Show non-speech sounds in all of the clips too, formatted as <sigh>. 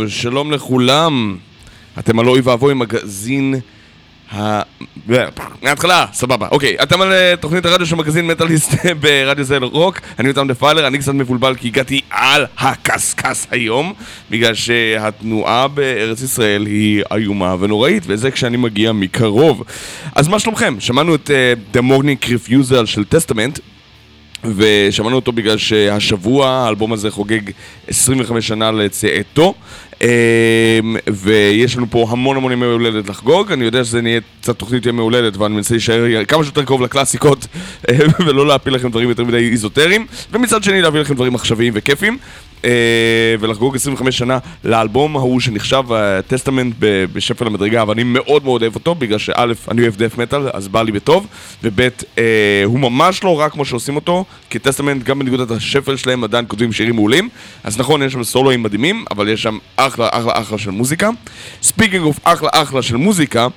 טוב, שלום לכולם. אתם על אוי ואבוי מגזין ה... מההתחלה, סבבה, אוקיי. אתם על אה, תוכנית הרדיו של מגזין מטאליסט <laughs> ברדיו זל רוק. אני אותם דפיילר, אני קצת מבולבל כי הגעתי על הקשקש היום, בגלל שהתנועה בארץ ישראל היא איומה ונוראית, וזה כשאני מגיע מקרוב. אז מה שלומכם? שמענו את uh, Demonic Refusal של טסטמנט. ושמענו אותו בגלל שהשבוע האלבום הזה חוגג 25 שנה לצאתו. אמ, ויש לנו פה המון המון ימי הולדת לחגוג, אני יודע שזה נהיה קצת תוכנית ימי הולדת ואני מנסה להישאר כמה שיותר קרוב לקלאסיקות <laughs> ולא להפיל לכם דברים יותר מדי איזוטריים. ומצד שני להביא לכם דברים עכשוויים וכיפים. אה, ולחגוג 25 שנה לאלבום ההוא שנחשב טסטמנט בשפל המדרגה ואני מאוד מאוד אוהב אותו בגלל שא' אני אוהב דף מטאל אז בא לי בטוב וב' אה, הוא ממש לא רע כמו שעושים אותו כי Testament גם בנקודת השפל שלהם עדיין כותבים שירים מעולים אז נכון יש שם סולואים מדהימים אבל יש שם אחלה אחלה אחלה של מוזיקה speaking of אחלה אחלה של מוזיקה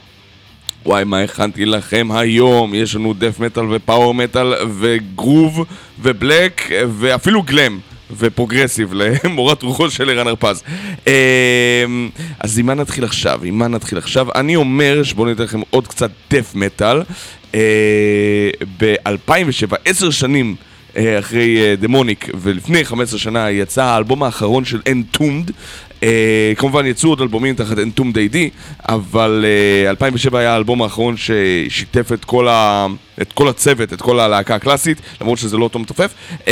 וואי, מה הכנתי לכם היום? יש לנו death metal ופאוור מטאל וגרוב ובלק ואפילו גלם. ופרוגרסיב למורת רוחו של ערן הרפז. אמ, אז עם מה נתחיל עכשיו? עם מה נתחיל עכשיו? אני אומר שבואו ניתן לכם עוד קצת דף מטאל. אה, ב-2007, עשר שנים אה, אחרי דמוניק ולפני 15 שנה יצא האלבום האחרון של Entombed Uh, כמובן יצאו עוד אלבומים תחת Entombed AD אבל uh, אה, 2007 היה האלבום האחרון ששיתף את כל, ה... את כל הצוות, את כל הלהקה הקלאסית למרות שזה לא אותו מתופף. uh,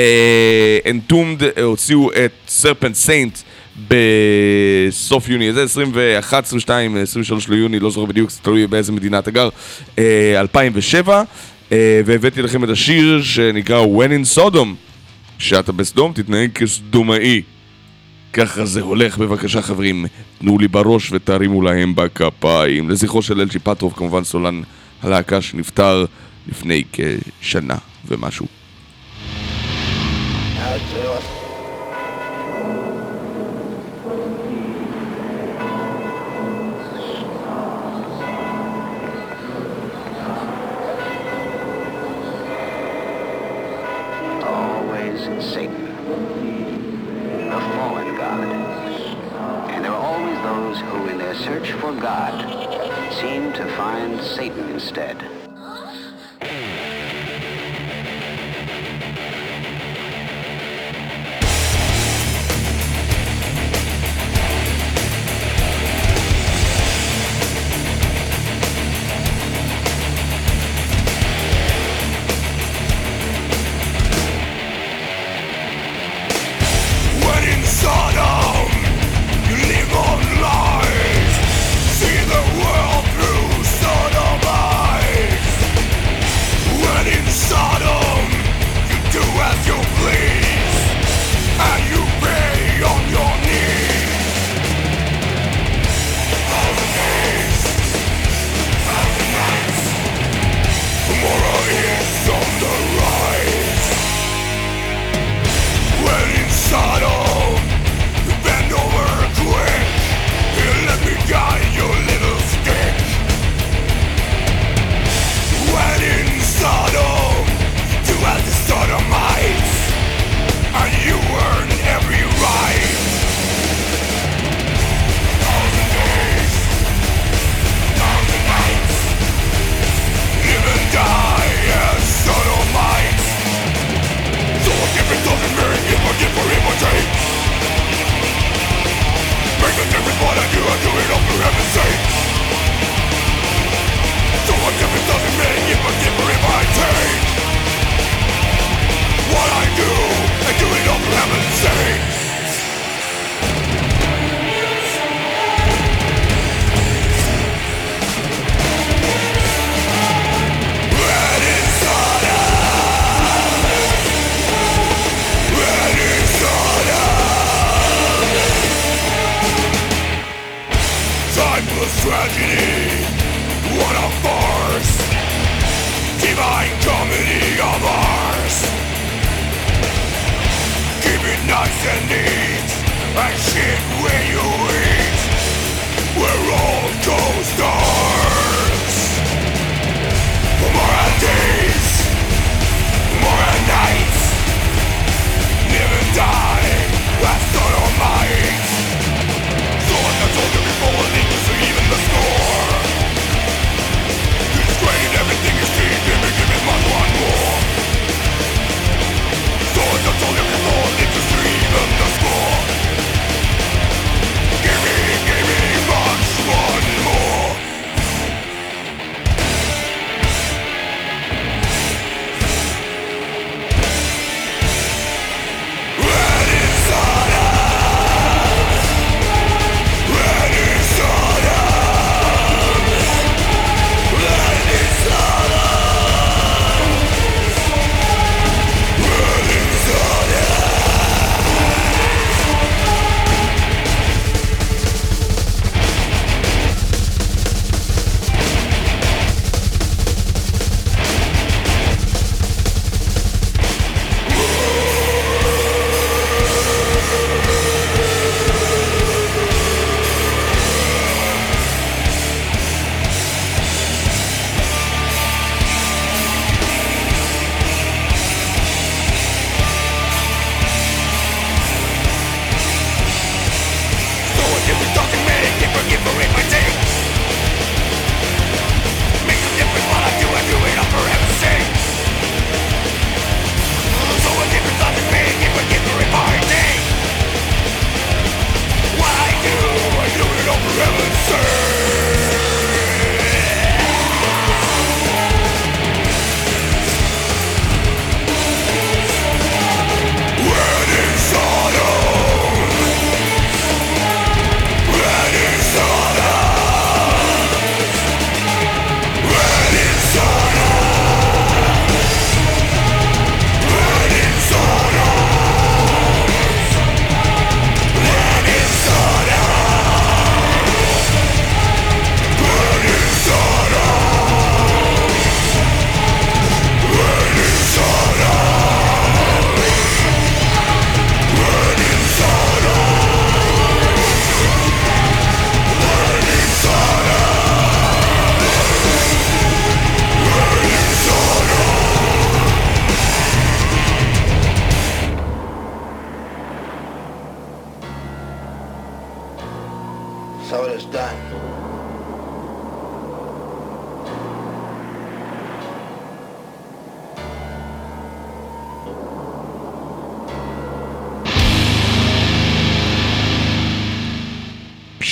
Entombed הוציאו את Serpent Saint בסוף יוני, זה 21, 22, 23 ליוני, לא זוכר בדיוק, תלוי באיזה מדינה אתה גר, uh, 2007 uh, והבאתי לכם את השיר שנקרא When in Sodom. כשאתה בסדום תתנהג כסדומאי ככה זה הולך, בבקשה חברים, תנו לי בראש ותרימו להם בכפיים. לזכרו של אלג'י פטרוב, כמובן סולן הלהקה שנפטר לפני כשנה ומשהו. So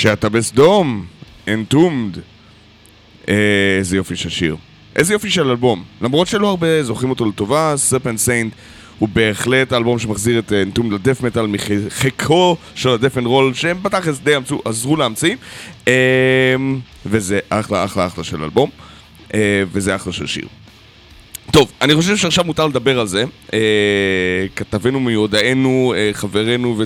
כשאתה בסדום, Entombed. איזה יופי של שיר. איזה יופי של אלבום. למרות שלא הרבה זוכרים אותו לטובה, Serpent Saints הוא בהחלט האלבום שמחזיר את Entombed ל death metal מחיקו של ה death and roll שהם בתכלס די אמצו, עזרו להמציא. אה, וזה אחלה אחלה אחלה של אלבום. אה, וזה אחלה של שיר. טוב, אני חושב שעכשיו מותר לדבר על זה. אה, כתבנו מיודענו, אה, חברנו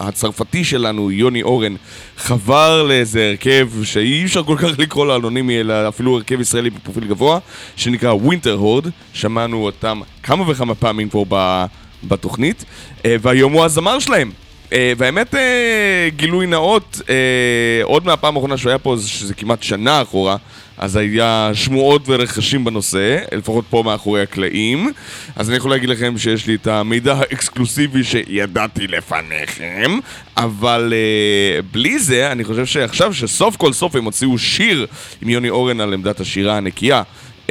והצרפתי שלנו, יוני אורן, חבר לאיזה הרכב שאי אפשר כל כך לקרוא לו אנונימי, אלא אפילו הרכב ישראלי בפרופיל גבוה, שנקרא ווינטר הורד. שמענו אותם כמה וכמה פעמים פה בתוכנית, אה, והיום הוא הזמר שלהם. Uh, והאמת, uh, גילוי נאות, uh, עוד מהפעם האחרונה שהוא היה פה, שזה כמעט שנה אחורה, אז היה שמועות ורכשים בנושא, לפחות פה מאחורי הקלעים. אז אני יכול להגיד לכם שיש לי את המידע האקסקלוסיבי שידעתי לפניכם, אבל אה, בלי זה, אני חושב שעכשיו שסוף כל סוף הם הוציאו שיר עם יוני אורן על עמדת השירה הנקייה, אה,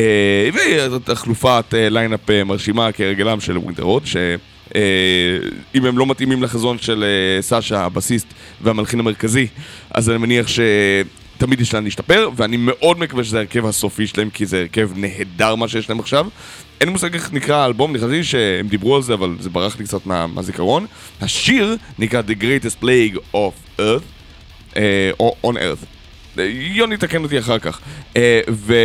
ותחלופת אה, line-up אה, מרשימה כרגלם של Winter ש... אה, אם הם לא מתאימים לחזון של אה, סאשה, הבסיסט והמלחין המרכזי, אז אני מניח שתמיד יש להם להשתפר, ואני מאוד מקווה שזה ההרכב הסופי שלהם, כי זה הרכב נהדר מה שיש להם עכשיו. אין מושג איך נקרא האלבום, לי שהם דיברו על זה, אבל זה ברח לי קצת מה, מהזיכרון. השיר נקרא The Greatest Plague of Earth, אה, או On Earth. יוני תקן אותי אחר כך. ו...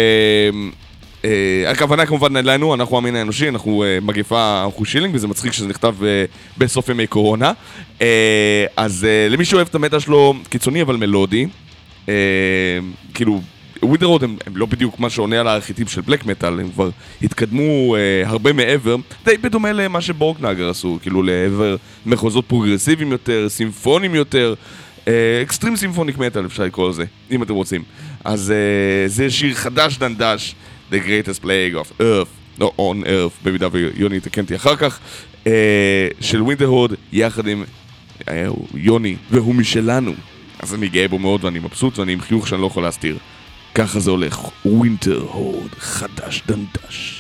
Uh, הכוונה כמובן אלינו, אנחנו המין האנושי, אנחנו uh, מגפה, אנחנו שילינג, וזה מצחיק שזה נכתב uh, בסוף ימי קורונה. Uh, אז uh, למי שאוהב את המטה שלו, קיצוני אבל מלודי. Uh, כאילו, Winterhorde הם, הם לא בדיוק מה שעונה על הארכיטיפ של black metal, הם כבר התקדמו אה, הרבה מעבר, די בדומה למה ש Borknagar עשו, כאילו לעבר מחוזות פרוגרסיביים יותר, סימפונים יותר. extreme symphonic metal אפשר לקרוא לזה, אם אתם רוצים. אז אה, זה שיר חדש דנדש. The Greatest Plague of Earth, לא On Earth, במידה ויוני יתקן אותי אחר כך, אה, של Winterhorde, יחד עם אה, יוני, והוא משלנו. אז אני גאה בו מאוד ואני מבסוט ואני עם חיוך שאני לא יכול להסתיר. ככה זה הולך, ווינטרהוד, חדש דנדש.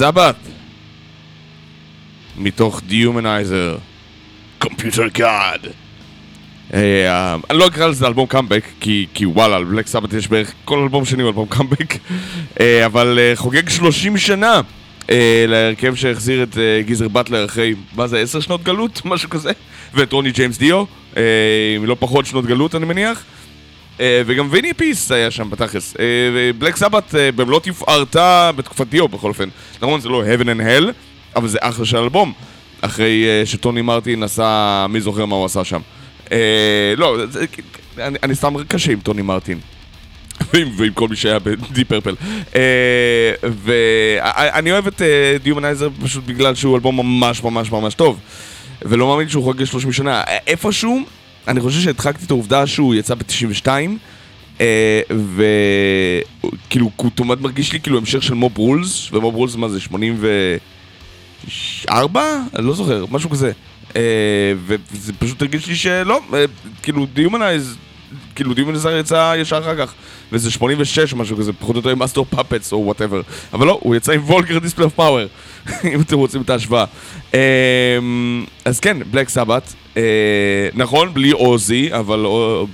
Sabbath מתוך Dehumanizer, Computer God. אה, אני לא אקרא לזה אלבום קאמבק כי, כי וואלה, על Black Sabbath יש בערך כל אלבום שני הוא אלבום קאמבק. אה, אבל אה, חוגג 30 שנה אה, להרכב שהחזיר את אה, גיזר באטלר אחרי, מה זה, 10 שנות גלות? <laughs> משהו כזה. ואת רוני ג'יימס דיו אה, עם לא פחות שנות גלות אני מניח. אה, וגם ויני אפיס היה שם בתכלס. אה, Black Sabbath אה, במלוא תפארתה בתקופת דיו בכל אופן. נכון, זה לא heaven and hell, אבל זה אחלה של אלבום. אחרי אה, שטוני מרטין עשה, מי זוכר מה הוא עשה שם. אה, לא, אני, סתם קשה עם טוני מרטין. <laughs> ועם כל מי שהיה ב Deep Purple. ואני אוהב את Dehumanizer פשוט בגלל שהוא אלבום ממש ממש ממש טוב. ולא מאמין שהוא חוגג 30 שנה. איפשהו, אני חושב שהדחקתי את העובדה שהוא יצא ב-92, אה, וכאילו, תמיד מרגיש לי כאילו המשך של Mob Rules, ו Mob Rules מה זה, 84? אני לא זוכר, משהו כזה. אה, וזה פשוט הרגיש לי שלא, אה, כאילו, Dehumaniz, כאילו Dehumanizer יצא ישר אחר כך, וזה 86 או משהו כזה, פחות או יותר עם Master of Puppets או whatever. אבל לא, הוא יצא עם Vulgar Display of Power, <laughs> אם אתם רוצים את ההשוואה. אז כן, Black Sabbath, אה, נכון, בלי אוזי, אבל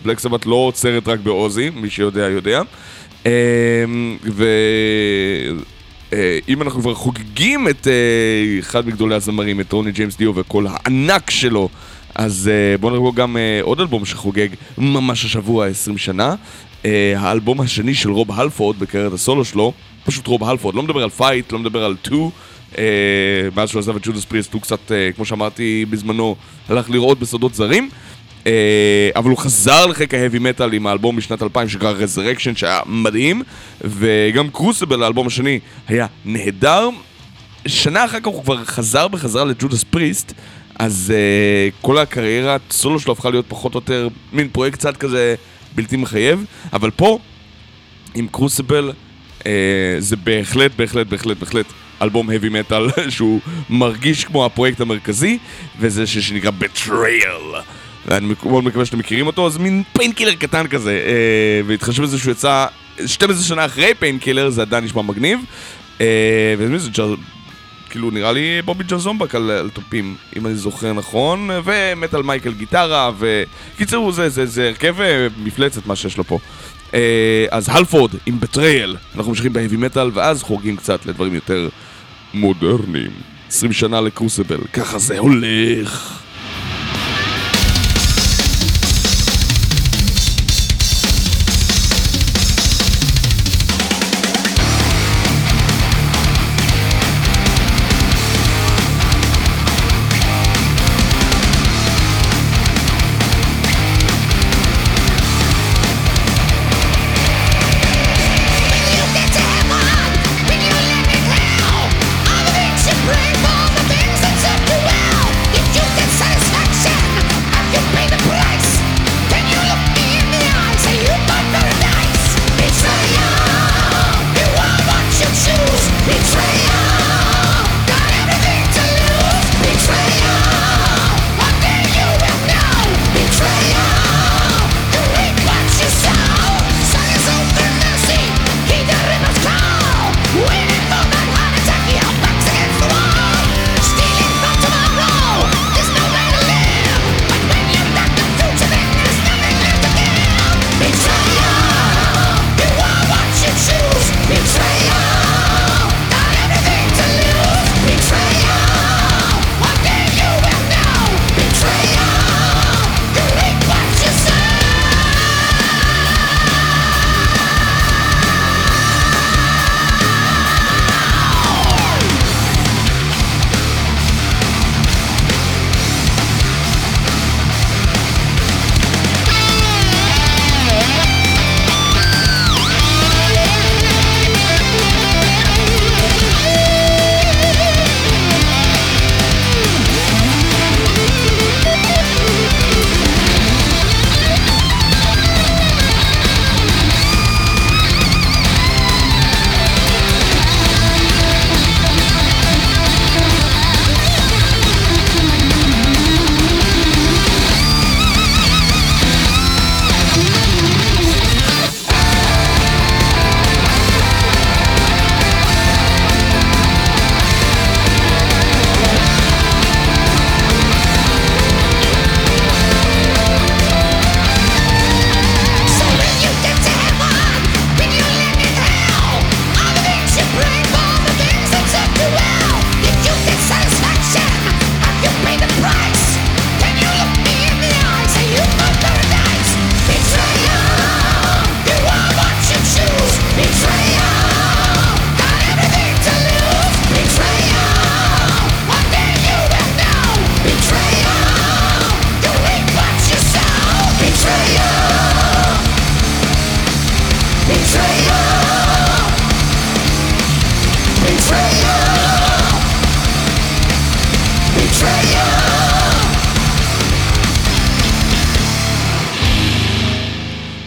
Black Sabbath לא עוצרת רק באוזי, מי שיודע יודע. אה, ואם אנחנו כבר חוגגים את אה, אחד מגדולי הזמרים, את רוני ג'יימס דיו וקול הענק שלו, אז בואו נראו גם עוד אלבום שחוגג ממש השבוע 20 שנה. האלבום השני של רוב הלפורד בקריירת הסולו שלו, פשוט רוב הלפורד, לא מדבר על Fight, לא מדבר על Two. אה, מאז שהוא עזב את Judas Priest הוא קצת, אה, כמו שאמרתי בזמנו, הלך לרעות בשדות זרים. אה, אבל הוא חזר לחיק ה heavy metal עם האלבום משנת 2000 שנקרא Resurrection שהיה מדהים וגם Crucible, האלבום השני, היה נהדר. שנה אחר כך הוא כבר חזר בחזרה ל Judas Priest אז אה, כל הקריירה סולו שלו הפכה להיות פחות או יותר מין פרויקט קצת כזה בלתי מחייב אבל פה עם Crucible אה, זה בהחלט, בהחלט, בהחלט, בהחלט אלבום heavy metal <laughs> שהוא מרגיש כמו הפרויקט המרכזי, וזה שנקרא Betrayal. ואני מאוד מקווה שאתם מכירים אותו, אז מין Painkiller קטן כזה, אה, בהתחשב בזה שהוא יצא 12 שנה אחרי Painkiller, זה עדיין נשמע מגניב. אה, ומי זה ג'ר... כאילו נראה לי בובי ג'רזומבק על, על תופים, אם אני זוכר נכון, ומטאל מייק על גיטרה, וקיצר זה, זה, זה הרכב אה, מפלצת מה שיש לו פה. אה, אז הלפורד עם בטרייל, אנחנו ממשיכים בהאבי מטאל, ואז חורגים קצת לדברים יותר מודרניים. 20 שנה לקרוסיבל, ככה זה הולך.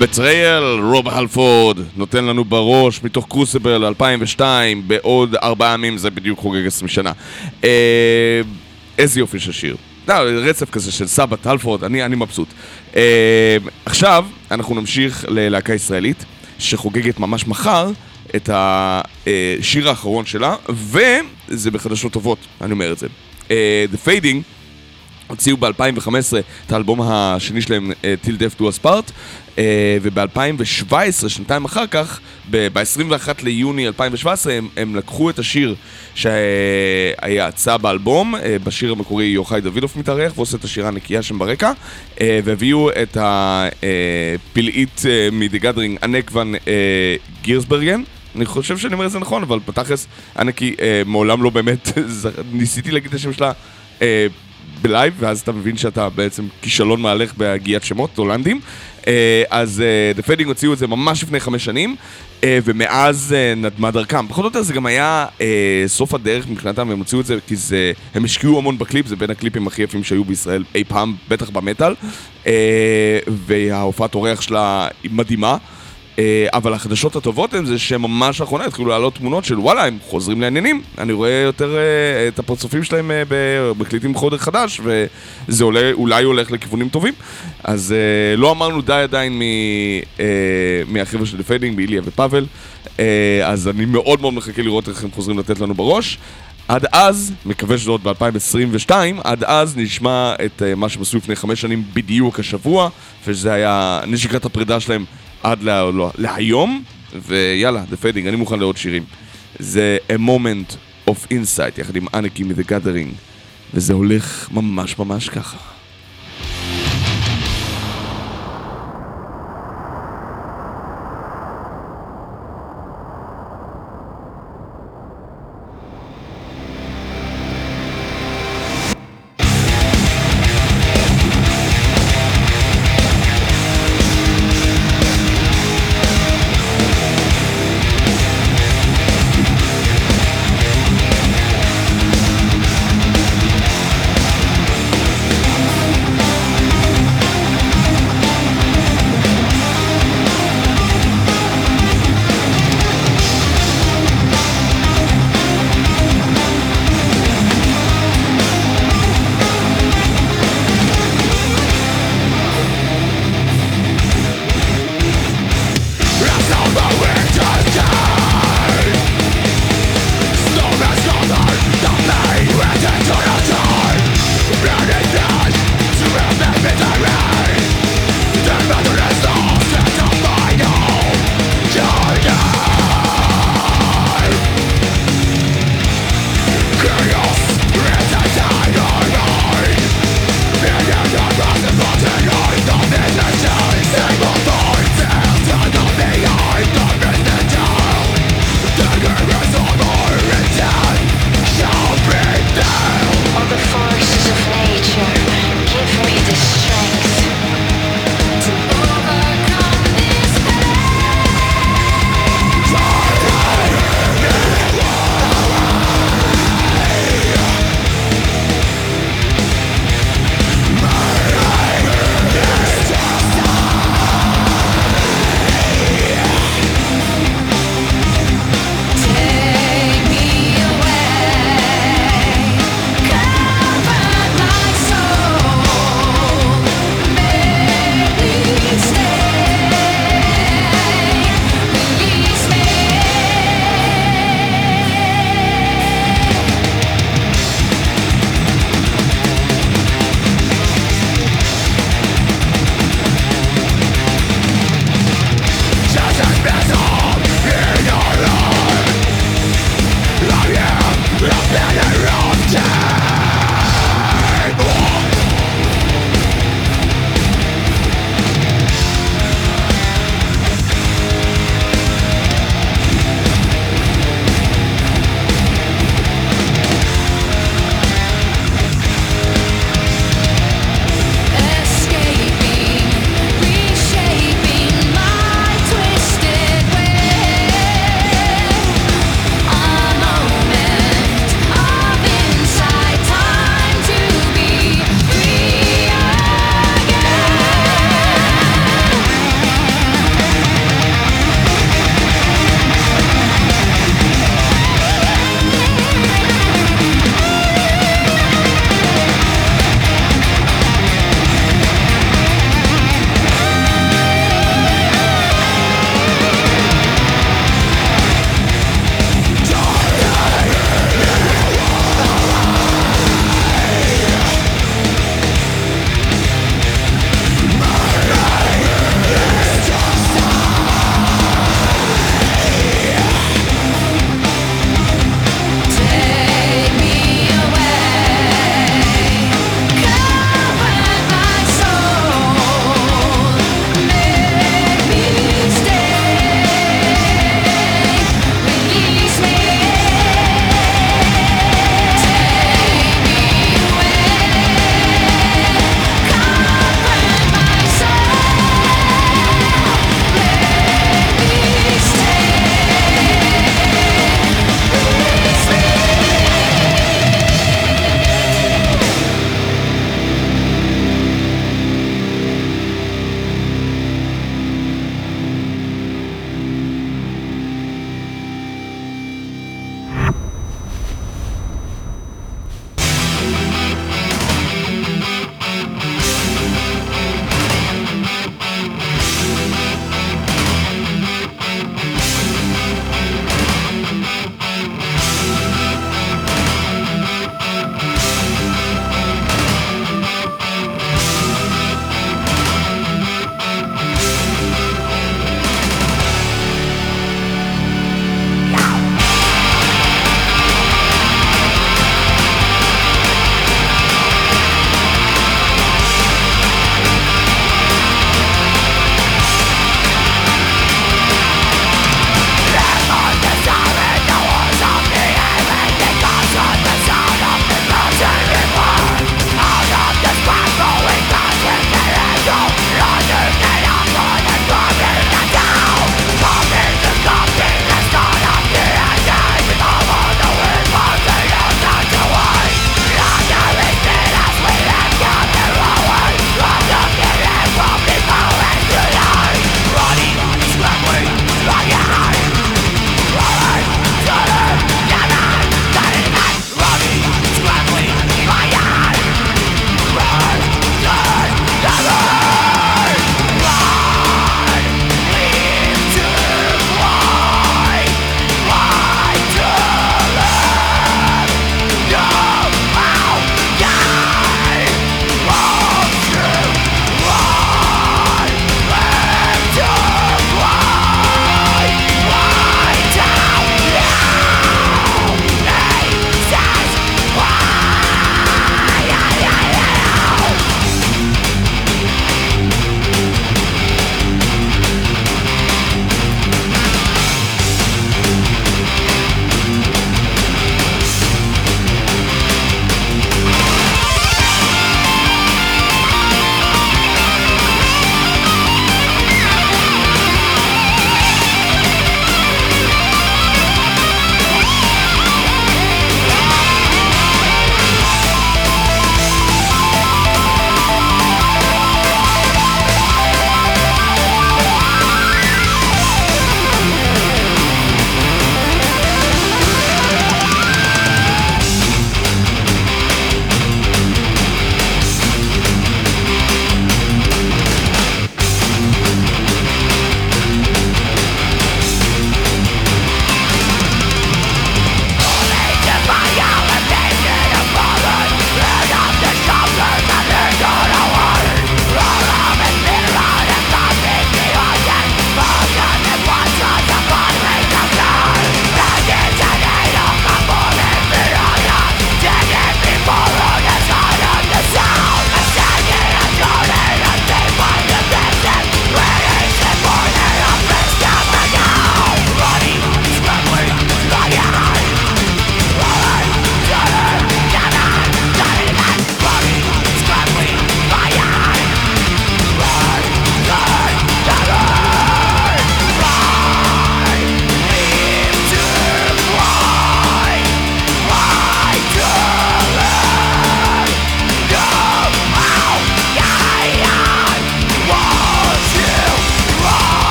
בטרייל, רוב הלפורד, נותן לנו בראש מתוך קרוסיבל 2002, בעוד ארבעה ימים זה בדיוק חוגג 20 שנה. אה, איזה יופי של שיר. לא, רצף כזה של סבת, הלפורד, אני, אני מבסוט. אה, עכשיו, אנחנו נמשיך ללהקה ישראלית, שחוגגת ממש מחר את השיר אה, האחרון שלה, וזה בחדשות טובות, אני אומר את זה. אה, The Fading הוציאו ב-2015 את האלבום השני שלהם, אה, Till Death Do Us Part, אה, וב-2017, שנתיים אחר כך, ב-21 ליוני 2017, הם, הם לקחו את השיר שיצא באלבום, בשיר המקורי יוחאי דוידוף מתארח ועושה את השירה הנקייה שם ברקע, והביאו את הפלאית מ The Gathering, אנקה ואן גירסברגן. אני חושב שאני אומר את זה נכון, אבל בתכלס, אנקה, מעולם לא באמת, <laughs> ניסיתי להגיד את השם שלה בלייב, ואז אתה מבין שאתה בעצם כישלון מהלך בהגיית שמות הולנדים. אה, אז The Fading הוציאו את זה ממש לפני חמש שנים, אה, ומאז אה, נדמה דרכם. פחות או יותר זה גם היה סוף הדרך מבחינתם, הם הוציאו את זה כי זה, הם השקיעו המון בקליפ, זה בין הקליפים הכי יפים שהיו בישראל אי פעם, בטח במטאל, וההופעת אורח שלה מדהימה. אה, אבל החדשות הטובות הן זה שממש לאחרונה התחילו לעלות תמונות של וואלה, הם חוזרים לעניינים. אני רואה יותר אה, את הפרצופים שלהם אה, מקליטים חומר חדש, וזה אולי, אולי הולך לכיוונים טובים. אז לא אמרו די עדיין מהחבר'ה של Fading, באיליה ופאבל, אז אני מאוד מאוד מחכה לראות איך הם חוזרים לתת לנו בראש. עד אז, מקווה שזה עוד ב-2022, עד אז נשמע את מה שהם עשו לפני חמש שנים בדיוק השבוע, ושזה היה נשיקת הפרידה שלהם עד לה, לא, להיום, ויאללה, The Fading, אני מוכן לעוד שירים. זה A Moment of Insight, יחד עם אנקי מ-The Gathering, וזה הולך ממש ממש ככה.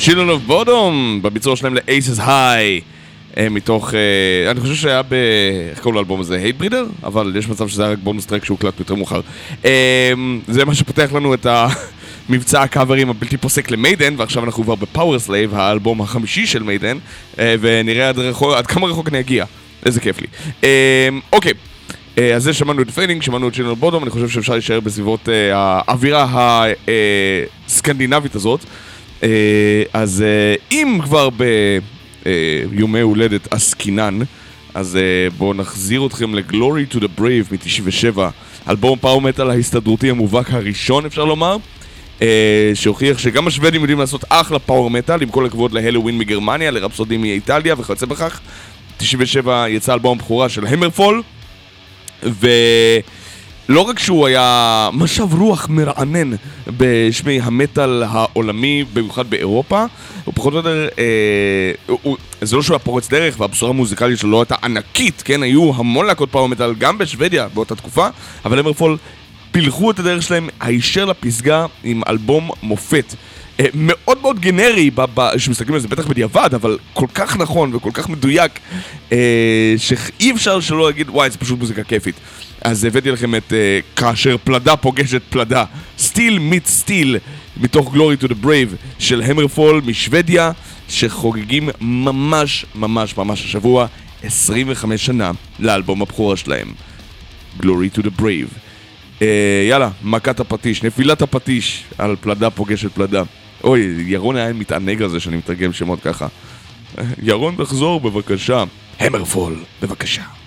Children of Bodom, בביצוע שלהם ל-Aces High, אה, מתוך, אה, אני חושב שהיה ב... איך קוראים לאלבום הזה? Hatebreeder? אבל יש מצב שזה היה רק bonus track שהוקלט יותר מאוחר. אה, זה מה שפותח לנו את המבצע הקאברים הבלתי פוסק למיידן, ועכשיו אנחנו כבר ב Powerslave, האלבום החמישי של מיידן, אה, ונראה עד, רחוק, עד כמה רחוק אני אגיע. איזה כיף לי. אוקיי. אה, אז זה שמענו את Fading, שמענו את Children of Bodom, אני חושב שאפשר להישאר בסביבות האווירה הסקנדינבית הזאת. אה, אז אה, אם כבר ביומי הולדת עסקינן, אז אה, בואו נחזיר אתכם ל-Glory to the Brave מ-97, אלבום פאור מטאל ההסתדרותי המובהק הראשון אפשר לומר, אה, שהוכיח שגם השוודים יודעים לעשות אחלה פאור מטאל, עם כל הכבוד להלווין מגרמניה, לרפסודים מאיטליה וכיוצא בכך. 97 יצא אלבום הבכורה של המרפול, ולא רק שהוא היה משב רוח מרענן בשמי המטאל העולמי, במיוחד באירופה, הוא פחות או יותר, אה, הוא, זה לא שהוא היה פורץ דרך והבשורה המוזיקלית שלו לא הייתה ענקית, כן? היו המון להקות פאור מטאל גם בשוודיה באותה תקופה, אבל המרפול פילחו את הדרך שלהם הישר לפסגה עם אלבום מופת. אה, מאוד מאוד גנרי, כשמסתכלים על זה בטח בדיעבד, אבל כל כך נכון וכל כך מדויק, אה, שאי אפשר שלא להגיד, וואי, זה פשוט מוזיקה כיפית. אז הבאתי לכם את אה, כאשר פלדה פוגשת פלדה, סטיל מיט סטיל, מתוך Glory to the Brave של המרפול משוודיה, שחוגגים ממש ממש ממש השבוע 25 שנה לאלבום הבכורה שלהם, Glory to the Brave. Uh, יאללה, מכת הפטיש, נפילת הפטיש על פלדה פוגשת פלדה. אוי, ירון היה מתענג על זה שאני מתרגם שמות ככה. ירון, תחזור בבקשה. המרפול, בבקשה.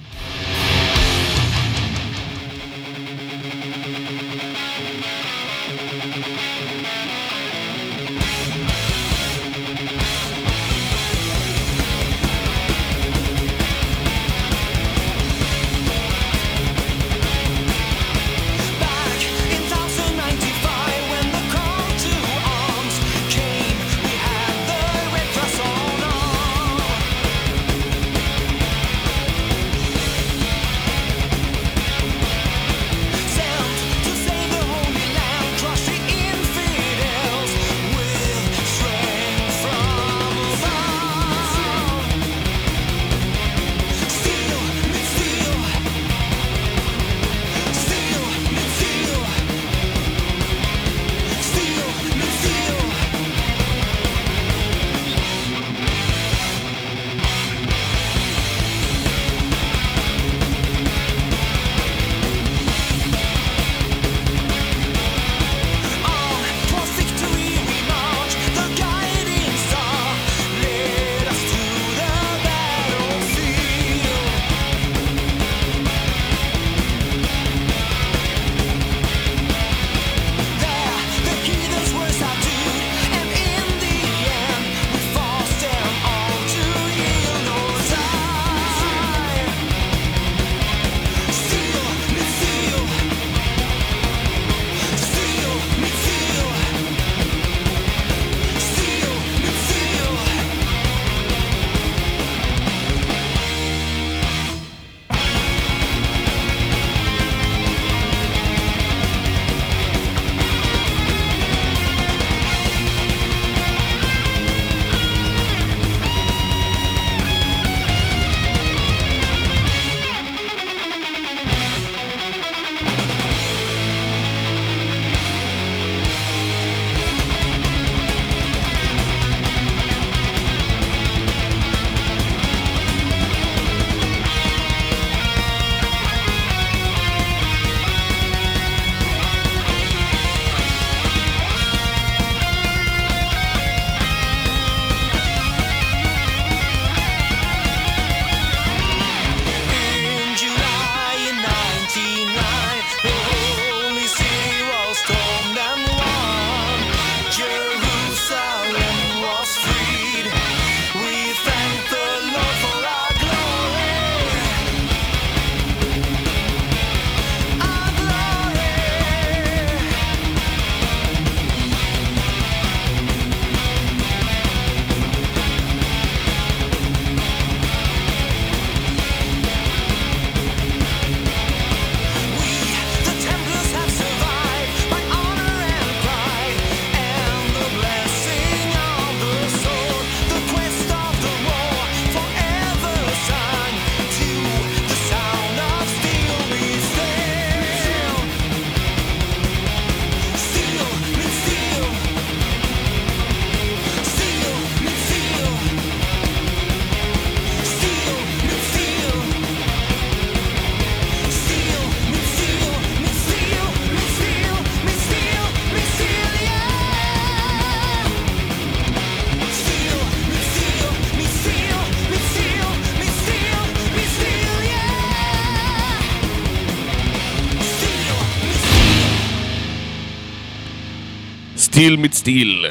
סטיל מצטיל.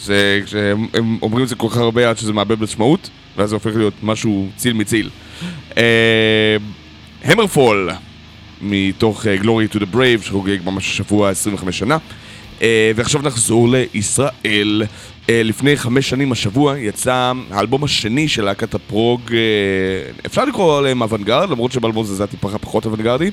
זה כשהם הם אומרים את זה כל כך הרבה עד שזה מאבד משמעות, ואז זה הופך להיות משהו ציל מציל. המרפול, מתוך אה, Glory to the Brave, שחוגג ממש השבוע 25 שנה. אה, ועכשיו נחזור לישראל. אה, לפני חמש שנים השבוע יצא האלבום השני של להקת הפרוג, אה, אפשר לקרוא להם אוונגרד, למרות שבאלבום הזה זה היה טיפה פחות אוונגרדי.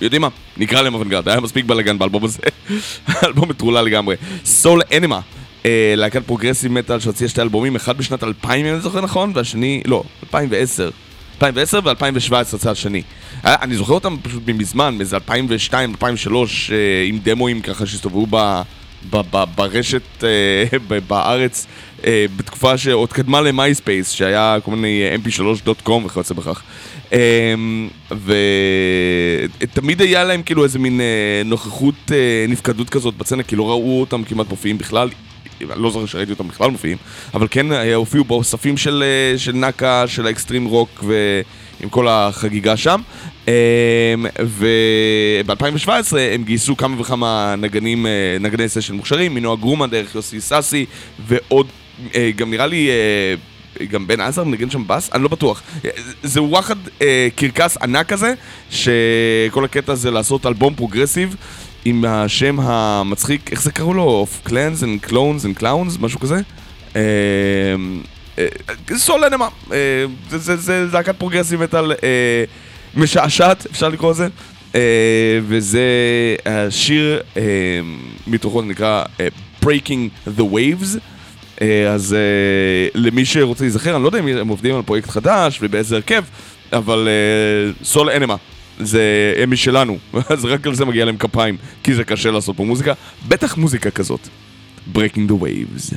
יודעים מה? נקרא להם אוונגרד, היה מספיק בלאגן באלבום הזה. <laughs> האלבום מטרולל לגמרי. Soul Enema, אה, להקת progressive metal שהוציאה שתי אלבומים, אחד בשנת 2000 אם אני זוכר נכון, והשני, לא, 2010. 2010 ו-2017 יצא השני. אה, אני זוכר אותם פשוט מזמן, מאיזה 2002, 2003, אה, עם דמוים ככה שהסתובבו ב... ב- ב- ברשת אה, ב- בארץ בתקופה שעוד קדמה ל MySpace שהיה כל מיני אה, mp3.com וכיוצא בכך ותמיד היה להם כאילו איזה מין אה, נוכחות אה, נפקדות כזאת בצנעה כי לא ראו אותם כמעט מופיעים בכלל. אני לא זוכר שראיתי אותם בכלל מופיעים. אבל כן אה, הופיעו באוספים של, של נאקה, של ה extreme rock ועם כל החגיגה שם. וב-2017 הם גייסו כמה וכמה נגנים, נגני session מוכשרים, מנועה גרומן דרך יוסי סאסי ועוד, גם נראה לי, גם בן עזר מנגן שם בס? אני לא בטוח. אה, זה וואחד אה, קרקס ענק כזה, שכל הקטע זה לעשות אלבום progressive עם השם המצחיק, איך זה קראו לו? Of Clans and Clones and Clowns? משהו כזה? אה, אה, Soul Enema, אה, זה- להקת progressive metal אה, משעשעת, אפשר לקרוא לזה. אה, וזה השיר אה, מתוכו נקרא אה, Breaking the Waves. אה, אז אה, למי שרוצה להיזכר, אני לא יודע אם הם עובדים על פרויקט חדש ובאיזה הרכב, אבל אה, סול אנמה. זה הם משלנו, <laughs> אז רק על זה מגיע להם כפיים, כי זה קשה לעשות פה מוזיקה, בטח מוזיקה כזאת. Breaking the Waves.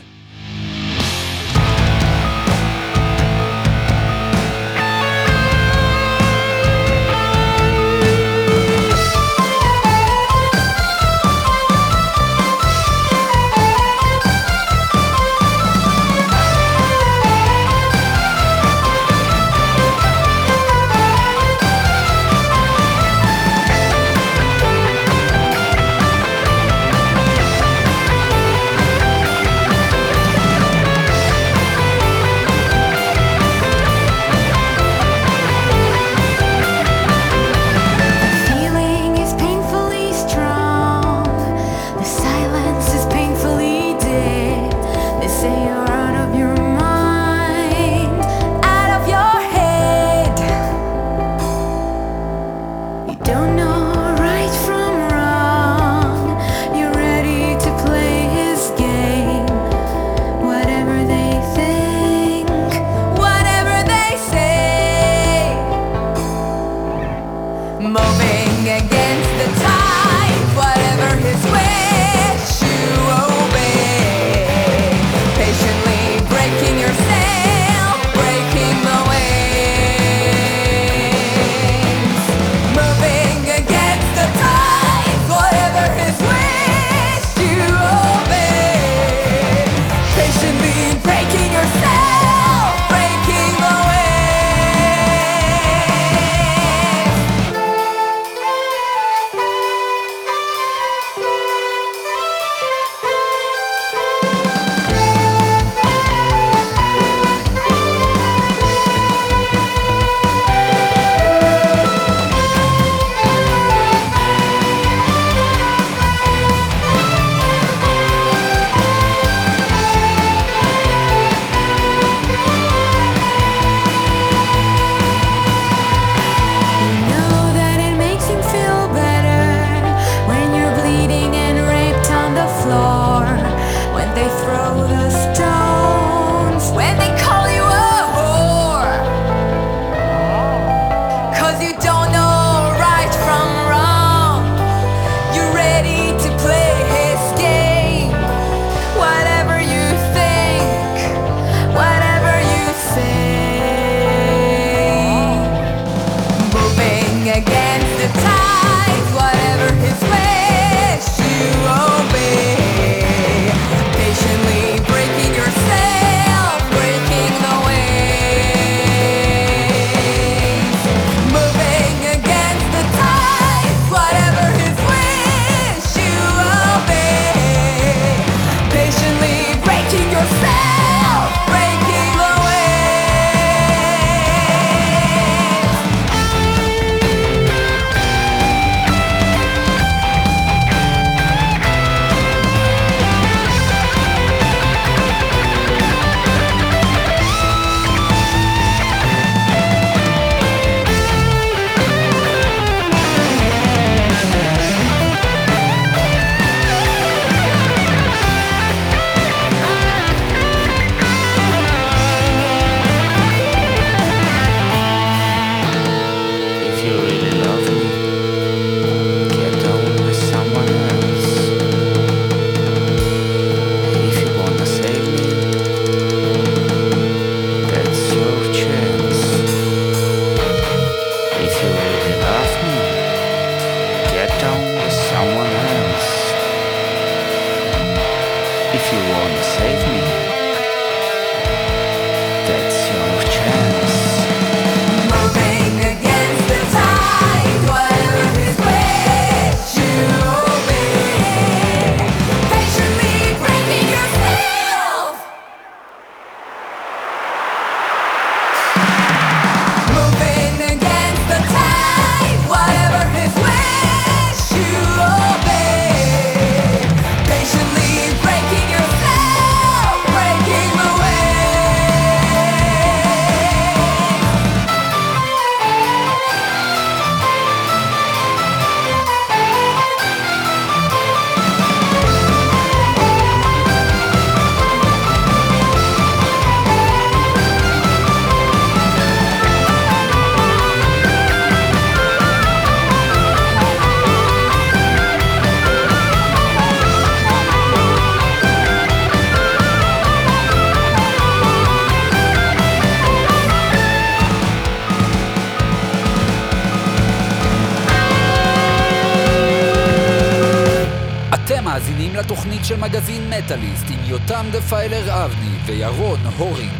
המטאליסט עם יותם דפיילר אבני וירון הורינג.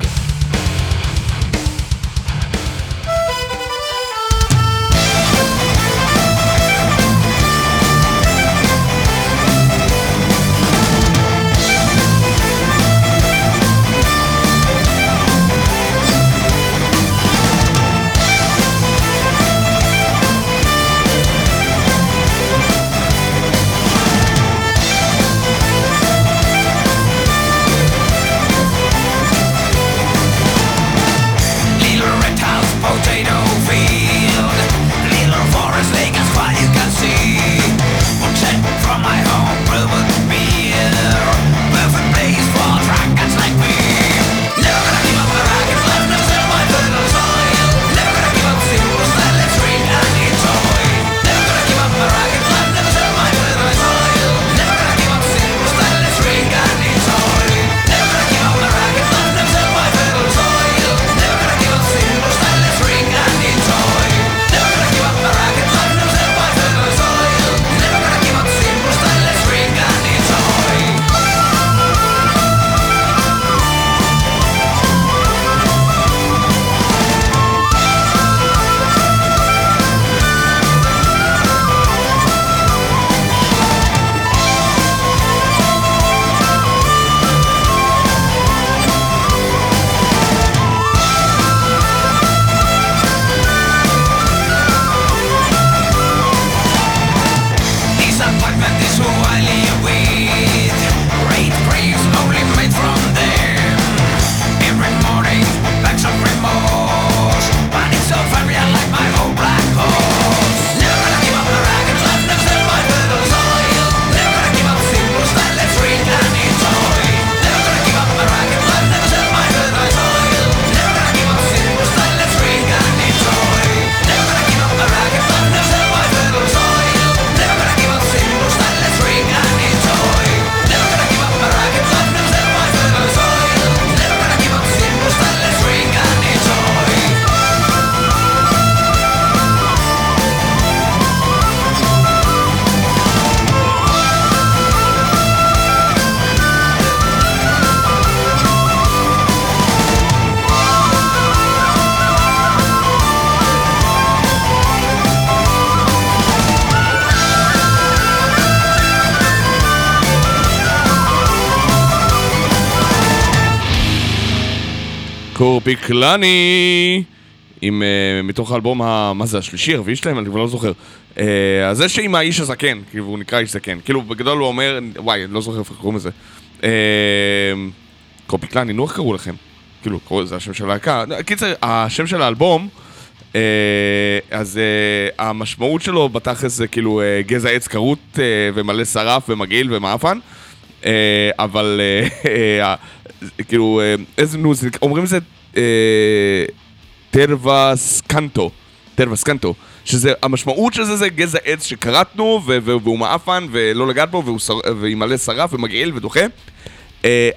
קורפי קורביקלני, עם, uh, מתוך האלבום, ה, מה זה, השלישי, הרביעי שלהם? אני כבר לא זוכר. Uh, זה שעם האיש הזקן, כאילו, הוא נקרא איש זקן. כאילו, בגדול הוא אומר, וואי, אני לא זוכר איך קוראים לזה. אה, uh, קורפי קורביקלני, נו, איך קראו לכם? כאילו, קראו, זה השם של הלהקה. קיצר, השם של האלבום... Uh, אז uh, המשמעות שלו בתכלס זה כאילו uh, גזע עץ כרות uh, ומלא שרף ומגעיל ומאפן. אה, אבל אה, אה, כאילו, איזה נוז, אומרים זה טרווה סקנטו, טרווה סקנטו, שזה, המשמעות של זה זה גזע עץ שכרתנו, והוא מעפן, ולא לגעת בו, והיא מלא שרף, ומגעיל ודוחה.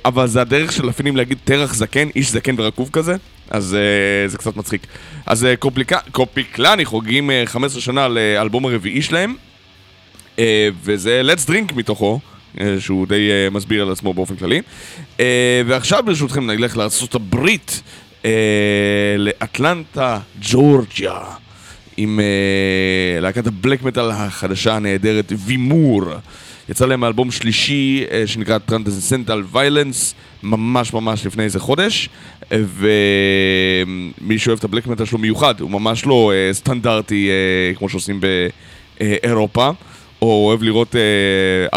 אבל זה הדרך של הפינים להגיד טרח זקן, איש זקן ורקוב כזה, אז זה קצת מצחיק. אז קופיקלני חוגגים 15 שנה לאלבום הרביעי שלהם, וזה Let's Drink מתוכו. שהוא די אה, מסביר על עצמו באופן כללי. אה, ועכשיו ברשותכם נלך לארה"ב, אה, לאטלנטה, ג'ורג'יה, עם אה, להקת הבלק מטאל החדשה הנהדרת, וימור. יצא להם אלבום שלישי אה, שנקרא Transcendental Violence, ממש ממש לפני איזה חודש, אה, ומי שאוהב את הבלק מטאל שלו מיוחד, הוא ממש לא אה, סטנדרטי אה, כמו שעושים באירופה, או אוהב לראות אה,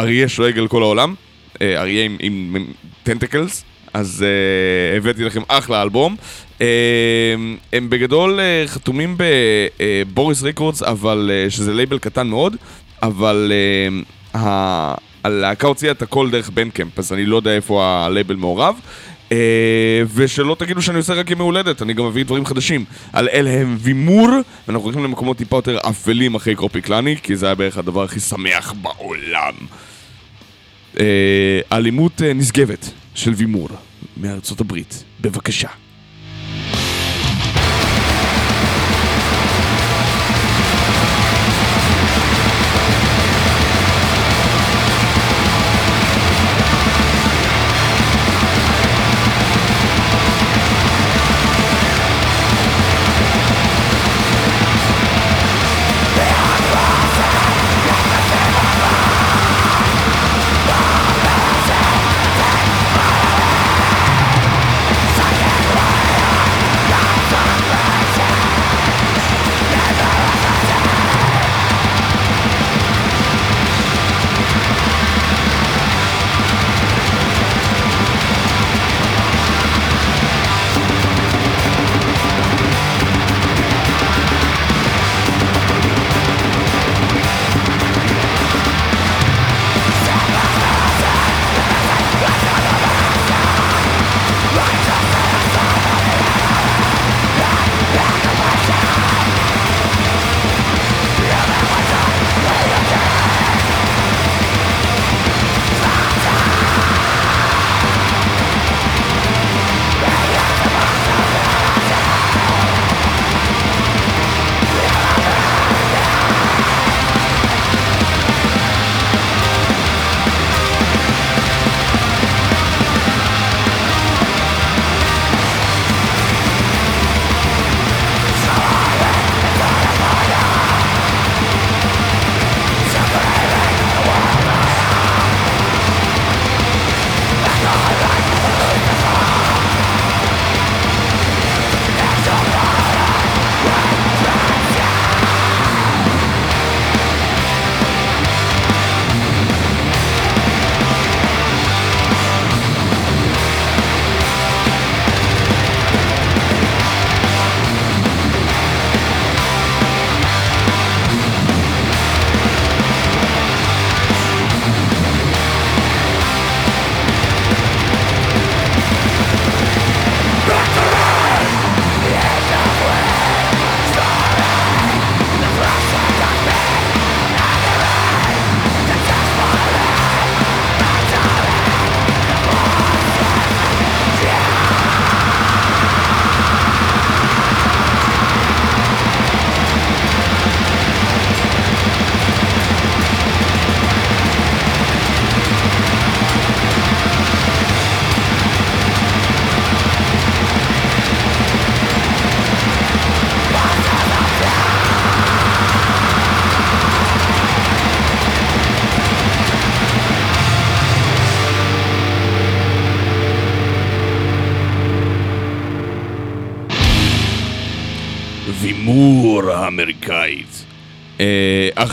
אריה שואג על כל העולם, אה, אריה עם, עם, עם tentacles, אז אה, הבאתי לכם אחלה אלבום. אה, הם בגדול אה, חתומים ב Boris Records, אבל אה, שזה לייבל קטן מאוד, אבל אה, ה- הלהקה הוציאה את הכל דרך Bandcamp, אז אני לא יודע איפה הלייבל מעורב. אה, ושלא תגידו שאני עושה רק ימי הולדת, אני גם מביא דברים חדשים. על אלה הם וימור, ואנחנו הולכים למקומות טיפה יותר אפלים אחרי קופי קלאני, כי זה היה בערך הדבר הכי שמח בעולם. אה, אלימות אה, נשגבת של וימור מארצות הברית, בבקשה.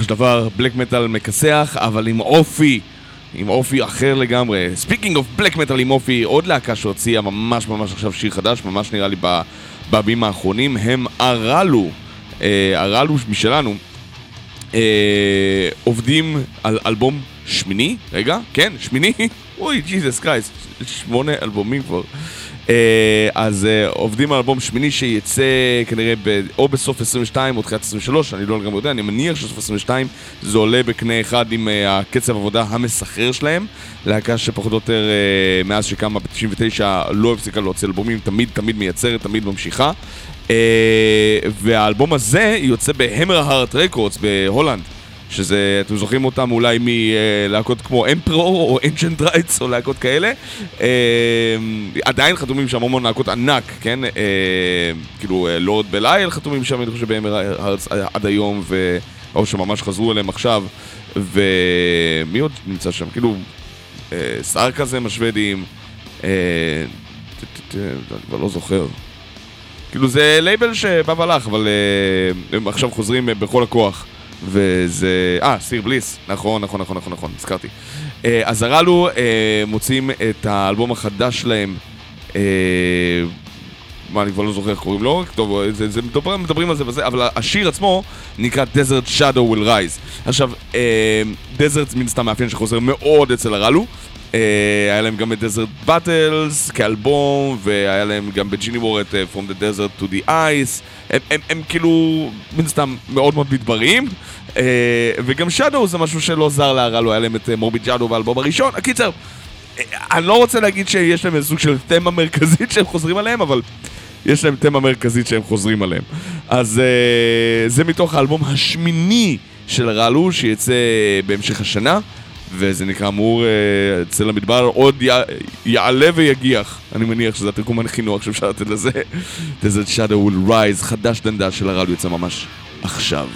של דבר, black metal מכסח, אבל עם אופי, עם אופי אחר לגמרי. speaking of black metal עם אופי, עוד להקה שהוציאה ממש ממש עכשיו שיר חדש, ממש נראה לי ב- בימים האחרונים, הם Arallu. אה, Arallu משלנו. אה, עובדים על אלבום שמיני, רגע, כן, שמיני, <laughs> אוי, Jesus Christ, שמונה אלבומים כבר. אה, אז אה, עובדים על אלבום שמיני שיצא כנראה ב, או בסוף 22 או תחילת 23, אני לא לגמרי יודע, אני מניח שסוף 22 זה עולה בקנה אחד עם אה, הקצב עבודה המסחרר שלהם. להקה שפחות או יותר מאז שקמה ב-99 לא הפסיקה להוציא אלבומים, תמיד תמיד מייצרת, תמיד ממשיכה. והאלבום הזה יוצא ב Hammerheart Records בהולנד. שזה, אתם זוכרים אותם אולי מלהקות כמו Emperor או Ancient Rites או להקות כאלה. אה, עדיין חתומים שם המון להקות ענק, כן? אה, כאילו אה, Lord Belial חתומים שם, אני חושב, ב Hammerheart עד היום, ו... או שממש חזרו אליהם עכשיו. ומי עוד נמצא שם? כאילו, ט- ט- ט- אני כבר לא זוכר. כאילו זה לייבל שבא והלך, אבל הם עכשיו חוזרים בכל הכוח. וזה... אה, Sear Bliss. נכון, נכון, נכון, נכון, נכון, הזכרתי. אה, אז הרלו אה, מוצאים את האלבום החדש שלהם. אה, מה, אני כבר לא זוכר איך קוראים לו, טוב, זה, זה מדברים, מדברים על זה וזה, אבל השיר עצמו נקרא Desert Shadow will Rise. עכשיו, Desert מן סתם מאפיין שחוזר מאוד אצל הרלו. היה להם גם את Desert Battles כאלבום, והיה להם גם בג'יני וור את אה, From the Desert to the Ice. הם, הם, הם כאילו, מן סתם, מאוד מאוד מדבריים. אה, וגם Shadow זה משהו שלא זר להרלו, היה להם את מורביד ג'אדו באלבום הראשון. הקיצר, אה, אני לא רוצה להגיד שיש להם איזה סוג של תמה מרכזית שהם חוזרים עליהם, אבל יש להם תמה מרכזית שהם חוזרים עליהם. אז uh, זה מתוך האלבום השמיני של רלו, שיצא בהמשך השנה, וזה נקרא אמור uh, אצל המדבר עוד י... יעלה ויגיח. אני מניח שזה התרגום הנכינוח שאפשר לתת לזה. <laughs> Desert Shadow will rise, חדש דנדל של הרלו יצא ממש עכשיו.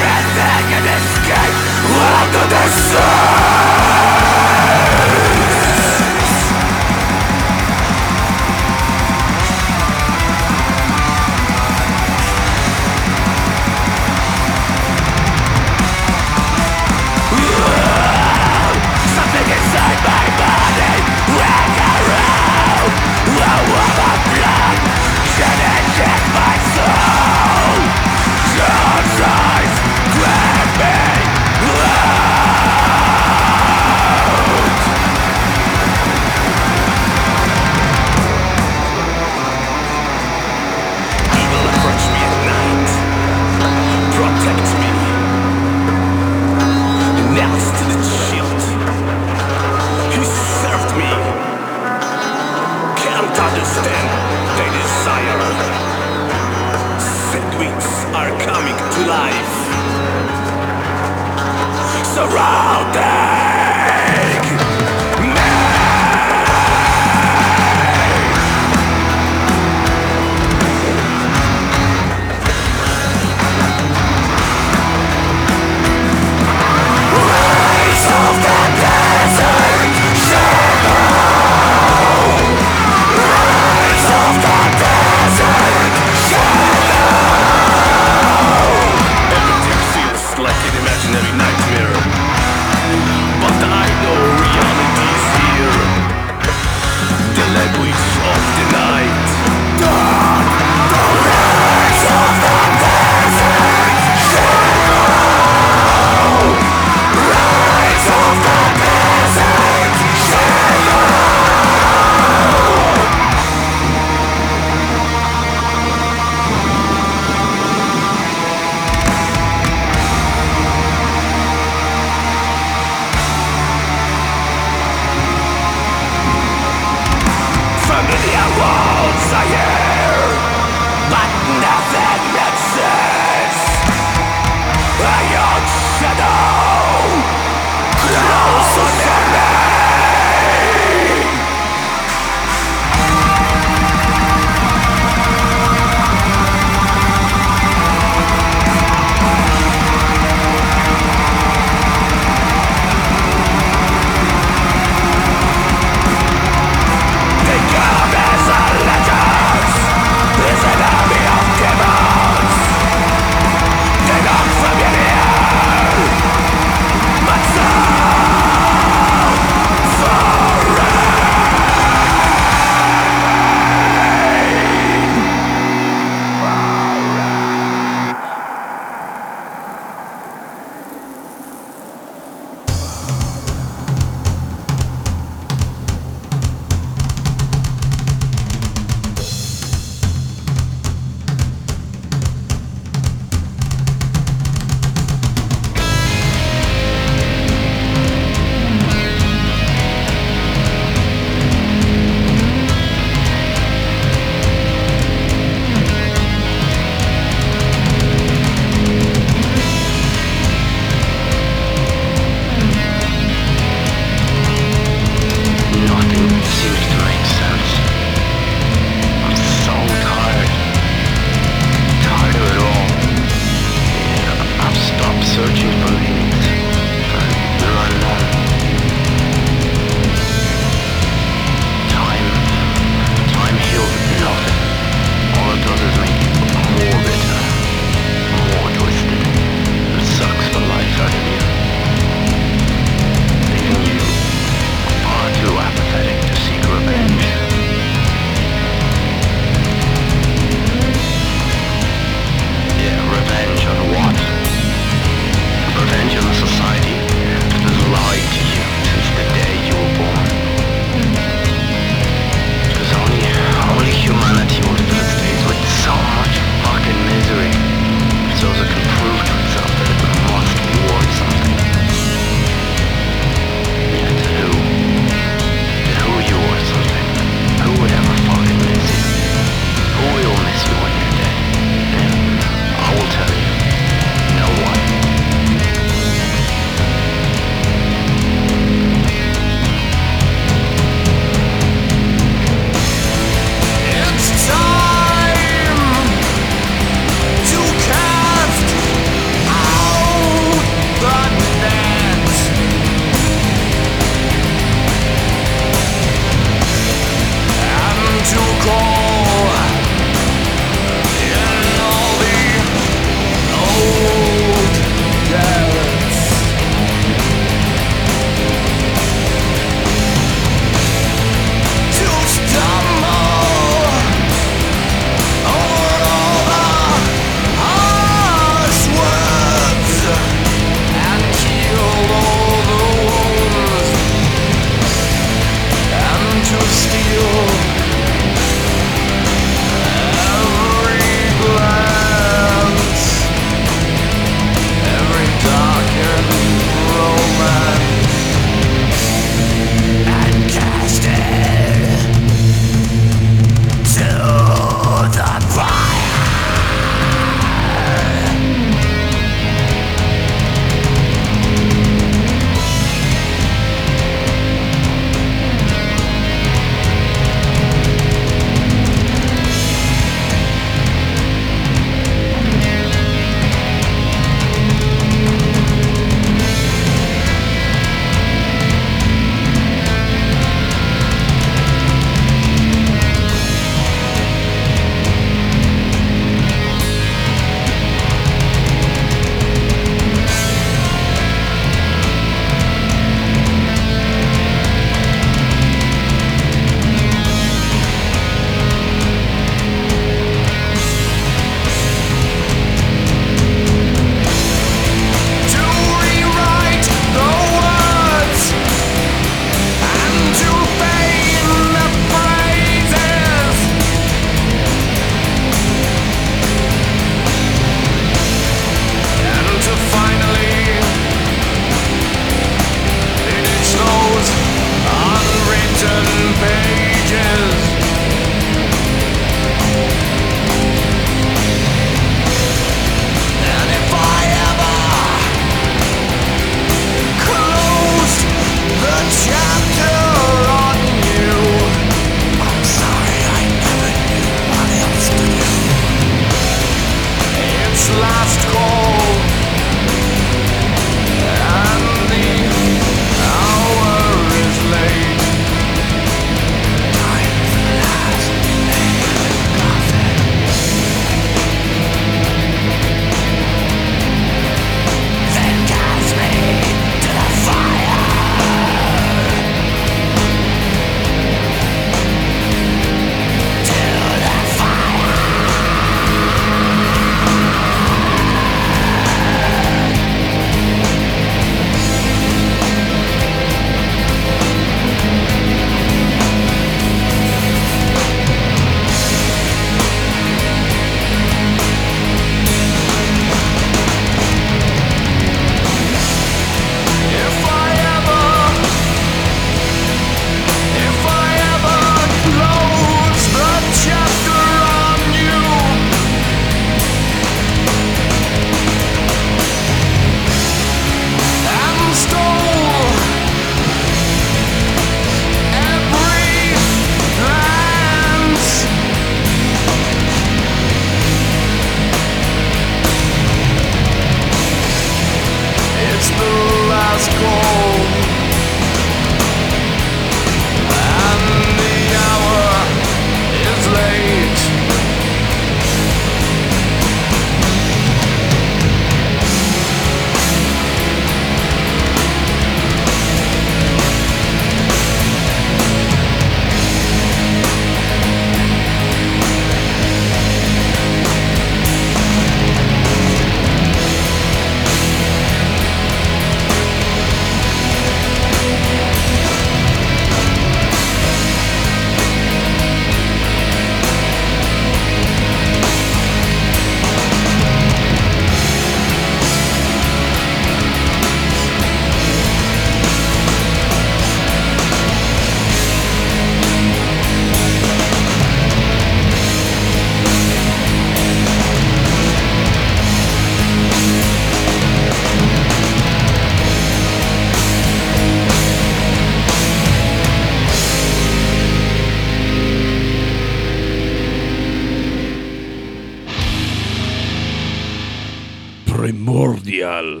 Primordial.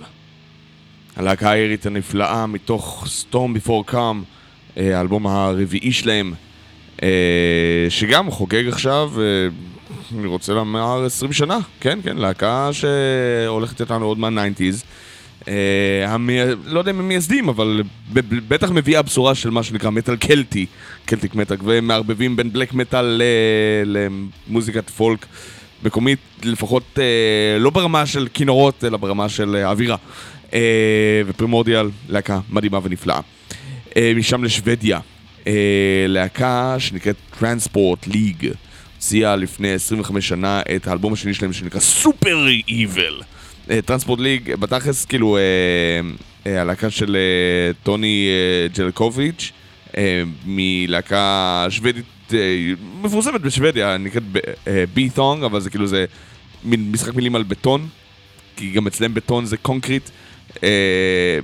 הלהקה האירית הנפלאה מתוך Storm Before Calm, אה, האלבום הרביעי שלהם, אה, שגם חוגג עכשיו, אה, אני רוצה לומר 20 שנה, כן, כן, להקה שהולכת איתנו עוד מה nineties. לא יודע אם הם מייסדים, אבל בטח מביאה בשורה של מה שנקרא מטאל קלטי, Celtic metal, ומערבבים בין black metal למוזיקת פולק מקומית, לפחות אה, לא ברמה של כינורות, אלא ברמה של אה, אווירה. אה, ופרימורדיאל, להקה מדהימה ונפלאה. אה, משם לשוודיה, אה, להקה שנקראת טרנספורט ליג, הוציאה לפני 25 שנה את האלבום השני שלהם שנקרא סופר איבל. טרנספורט ליג, בתכלס כאילו אה, אה, הלהקה של אה, טוני אה, ג'לקוביץ', אה, מלהקה שוודית אה, מפורסמת בשוודיה, נקראת בי-תונג, אבל זה כאילו זה מין משחק מילים על בטון, כי גם אצלם בטון זה קונקריט, אה,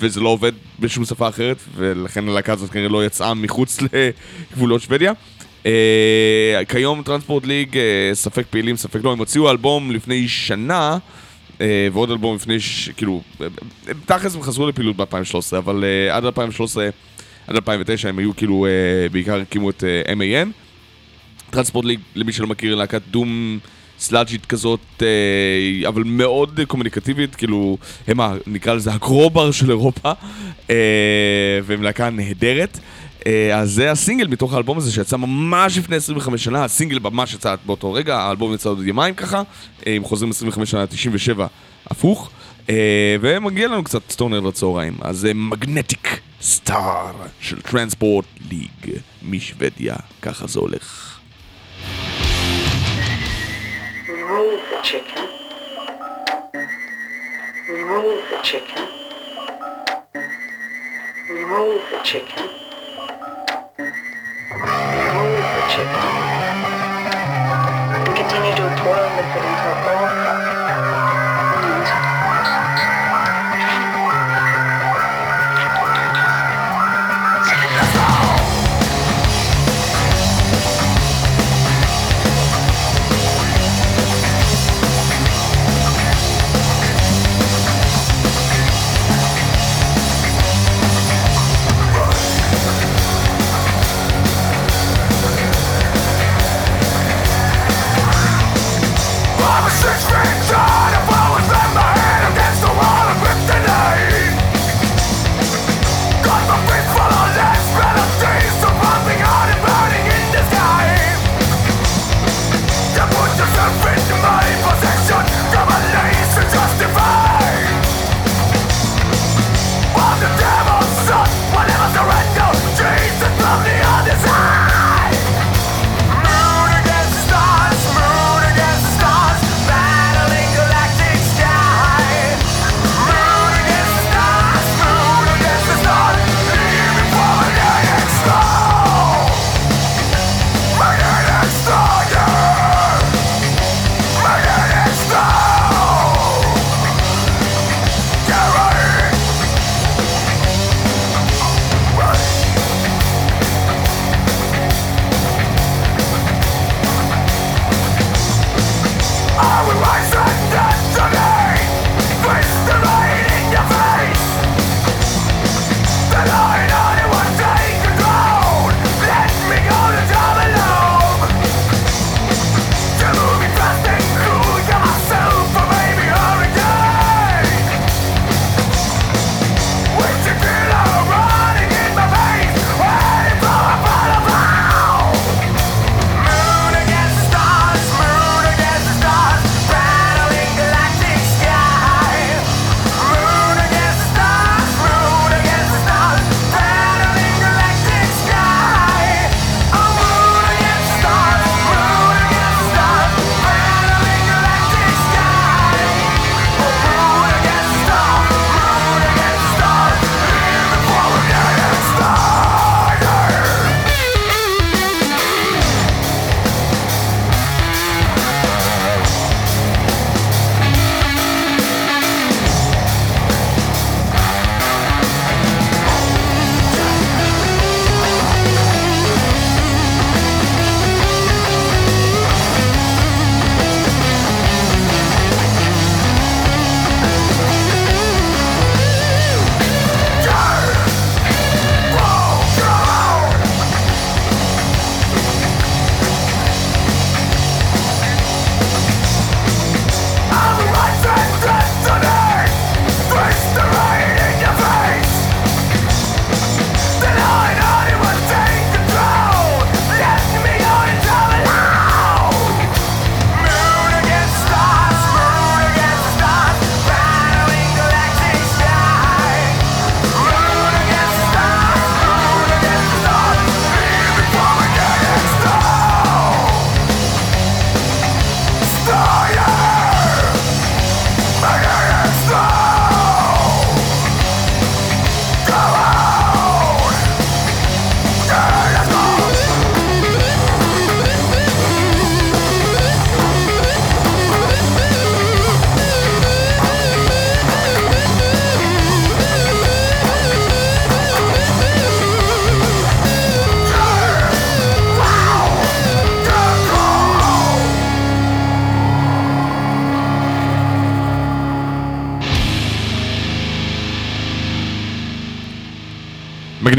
וזה לא עובד בשום שפה אחרת, ולכן הלהקה הזאת כנראה לא יצאה מחוץ לגבולות שוודיה. אה, כיום טרנספורט ליג, אה, ספק פעילים, ספק לא, הם הוציאו אלבום לפני שנה, אה, ועוד אלבום לפני, ש... כאילו, אה, אה, תכלס הם חזרו לפעילות ב-2013, אבל אה, עד 2013, עד 2009 הם היו כאילו, אה, בעיקר הקימו את אה, MAN. טרנספורט ליג, למי שלא מכיר, להקת דום סלאג'ית כזאת, אה, אבל מאוד קומוניקטיבית, כאילו, הם, ה- נקרא לזה הקרובר של אירופה, אה, והם להקה נהדרת. אה, אז זה הסינגל מתוך האלבום הזה שיצא ממש לפני 25 שנה, הסינגל ממש יצא באותו רגע, האלבום יצא עוד יומיים ככה, אה, אם חוזרים 25 שנה, 97 הפוך, ומגיע לנו קצת סטונר לצהריים, אז מגנטיק סטאר של טרנספורט ליג משוודיה, ככה זה הולך. Remove the chicken. Remove the chicken. Remove the chicken. Remove the chicken. Continue to boil liquid until all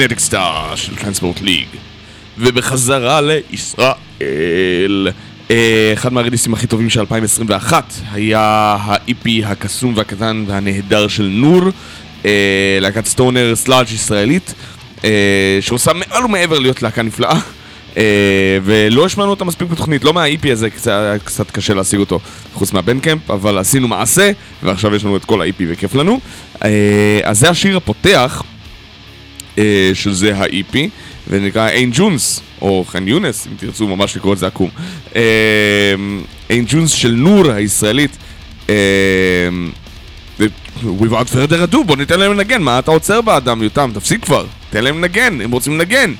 Magnetic Star של Transport League. ובחזרה לישראל, אה, אחד מהריליסים הכי טובים של 2021 היה ה-EP הקסום והקטן והנהדר של נור, אה, להקת stoner sludge ישראלית, אה, שעושה מעל ומעבר להיות להקה נפלאה. אה, ולא השמענו אותה מספיק בתוכנית, לא מה-EP הזה, היה קצת קשה להשיג אותו חוץ מה Bandcamp, אבל עשינו מעשה, ועכשיו יש לנו את כל ה-EP וכיף לנו. אה, אז זה השיר הפותח, אה, שזה ה-EP, ונקרא אין ג'ונס, או חן יונס, אם תרצו ממש לקרוא את זה עקום. אה, אין ג'ונס של נור הישראלית. אה, without further ado, בוא ניתן להם לנגן, מה אתה עוצר באדם, יותם? תפסיק כבר, תן להם לנגן, הם רוצים לנגן.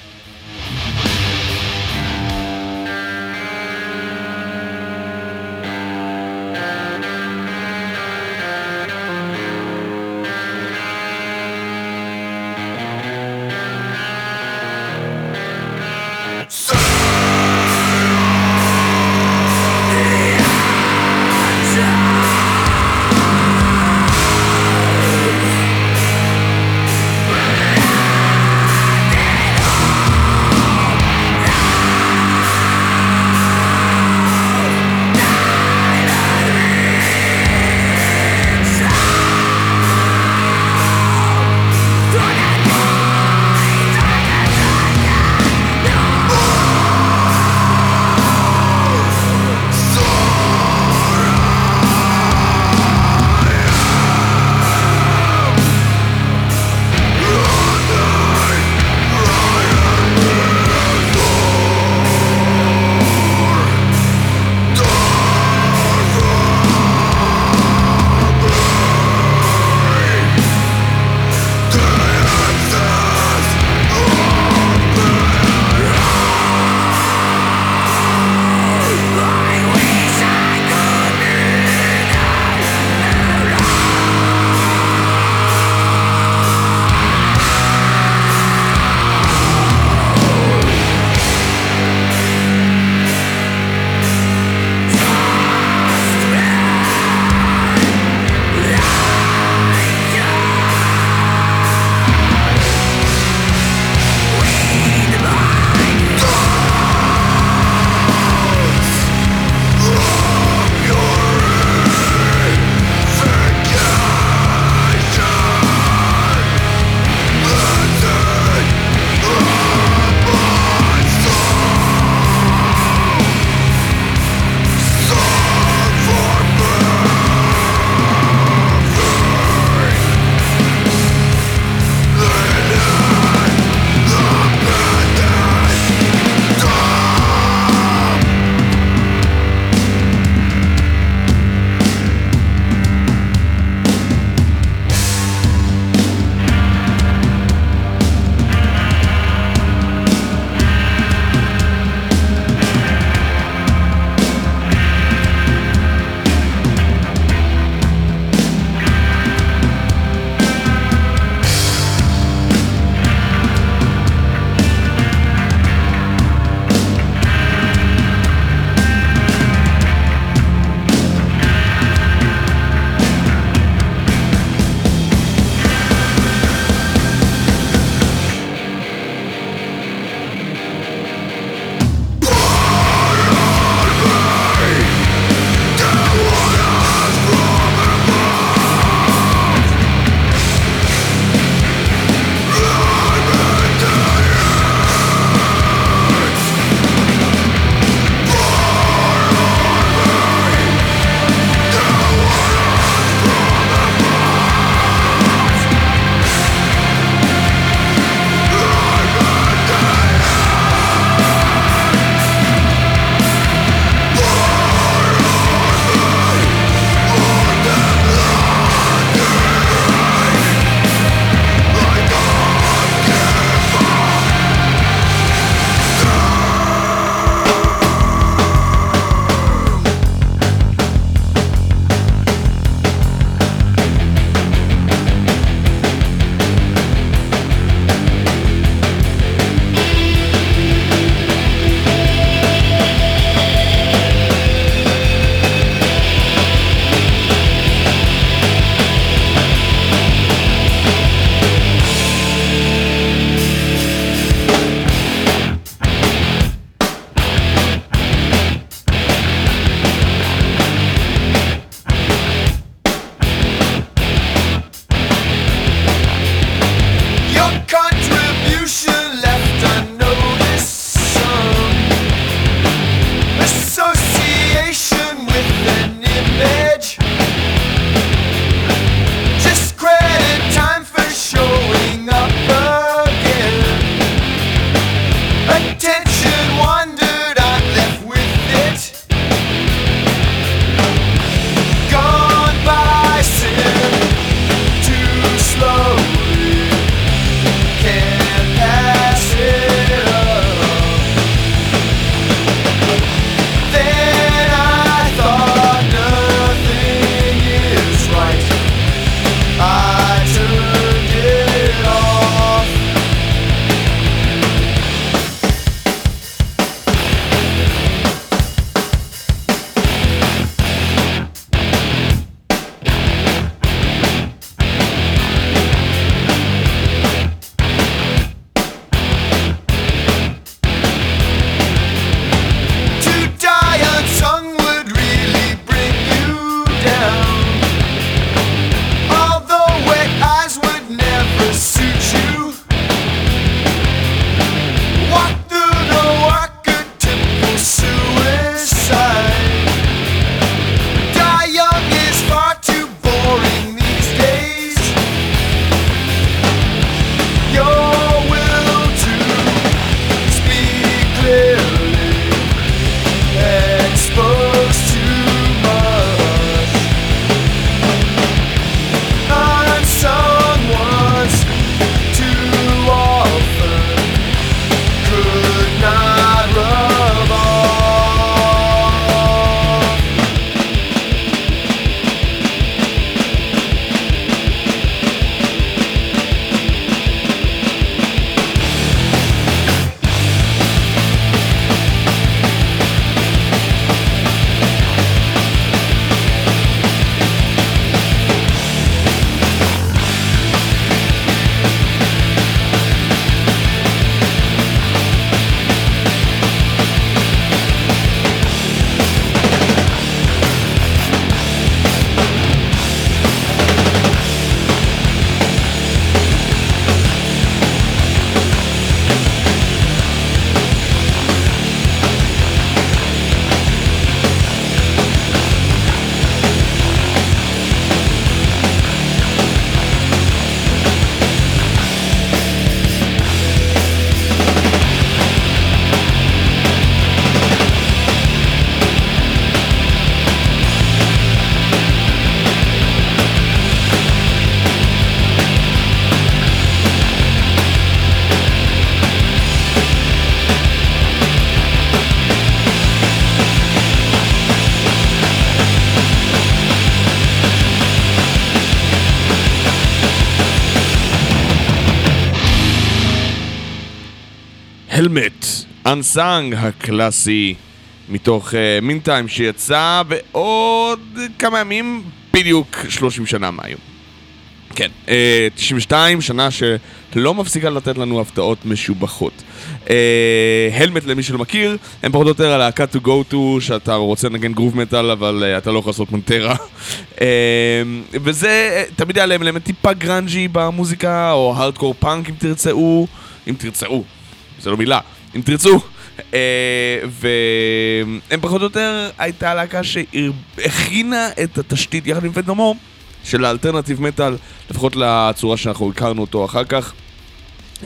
Unsung הקלאסי, מתוך Mean uh, time שיצא בעוד כמה ימים, בדיוק 30 שנה מהיום. כן, uh, 92, שנה שלא מפסיקה לתת לנו הפתעות משובחות. Helmet, למי שלא מכיר, הם פחות או יותר הלהקה to go to, שאתה רוצה לנגן groove metal, אבל uh, אתה לא יכול לעשות Pantera. uh, וזה, uh, תמיד היה להם אלמנט טיפה grungy במוזיקה, או hardcore punk אם תרצו, אם תרצו, זה לא מילה, אם תרצו. Uh, והם פחות או יותר הייתה להקה שהכינה את התשתית יחד עם פנדומור של האלטרנטיב מטאל, לפחות לצורה שאנחנו הכרנו אותו אחר כך. Uh,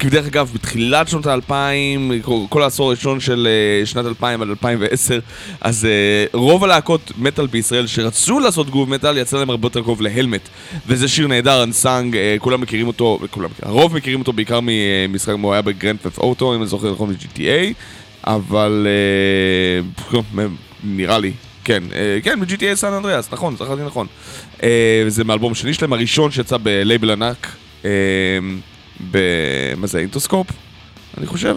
וזה, דרך אגב, בתחילת שנות האלפיים, כל העשור הראשון של uh, שנת 2000 עד 2010, אז uh, רוב הלהקות מטאל בישראל שרצו לעשות גרוב מטאל, יצא להם הרבה יותר קרוב להלמט. וזה שיר נהדר, Unsung, uh, כולם מכירים אותו, כולם, הרוב מכירים אותו בעיקר ממשחק, הוא היה ב Grand Theft Auto, אם אני זוכר נכון, ב-GTA, אבל נראה לי. כן, כן, ב-GTA San Andreas, נכון, זכרתי נכון. וזה מאלבום שני שלהם, הראשון שיצא בלייבל ענק. מה זה, Interscope? אני חושב.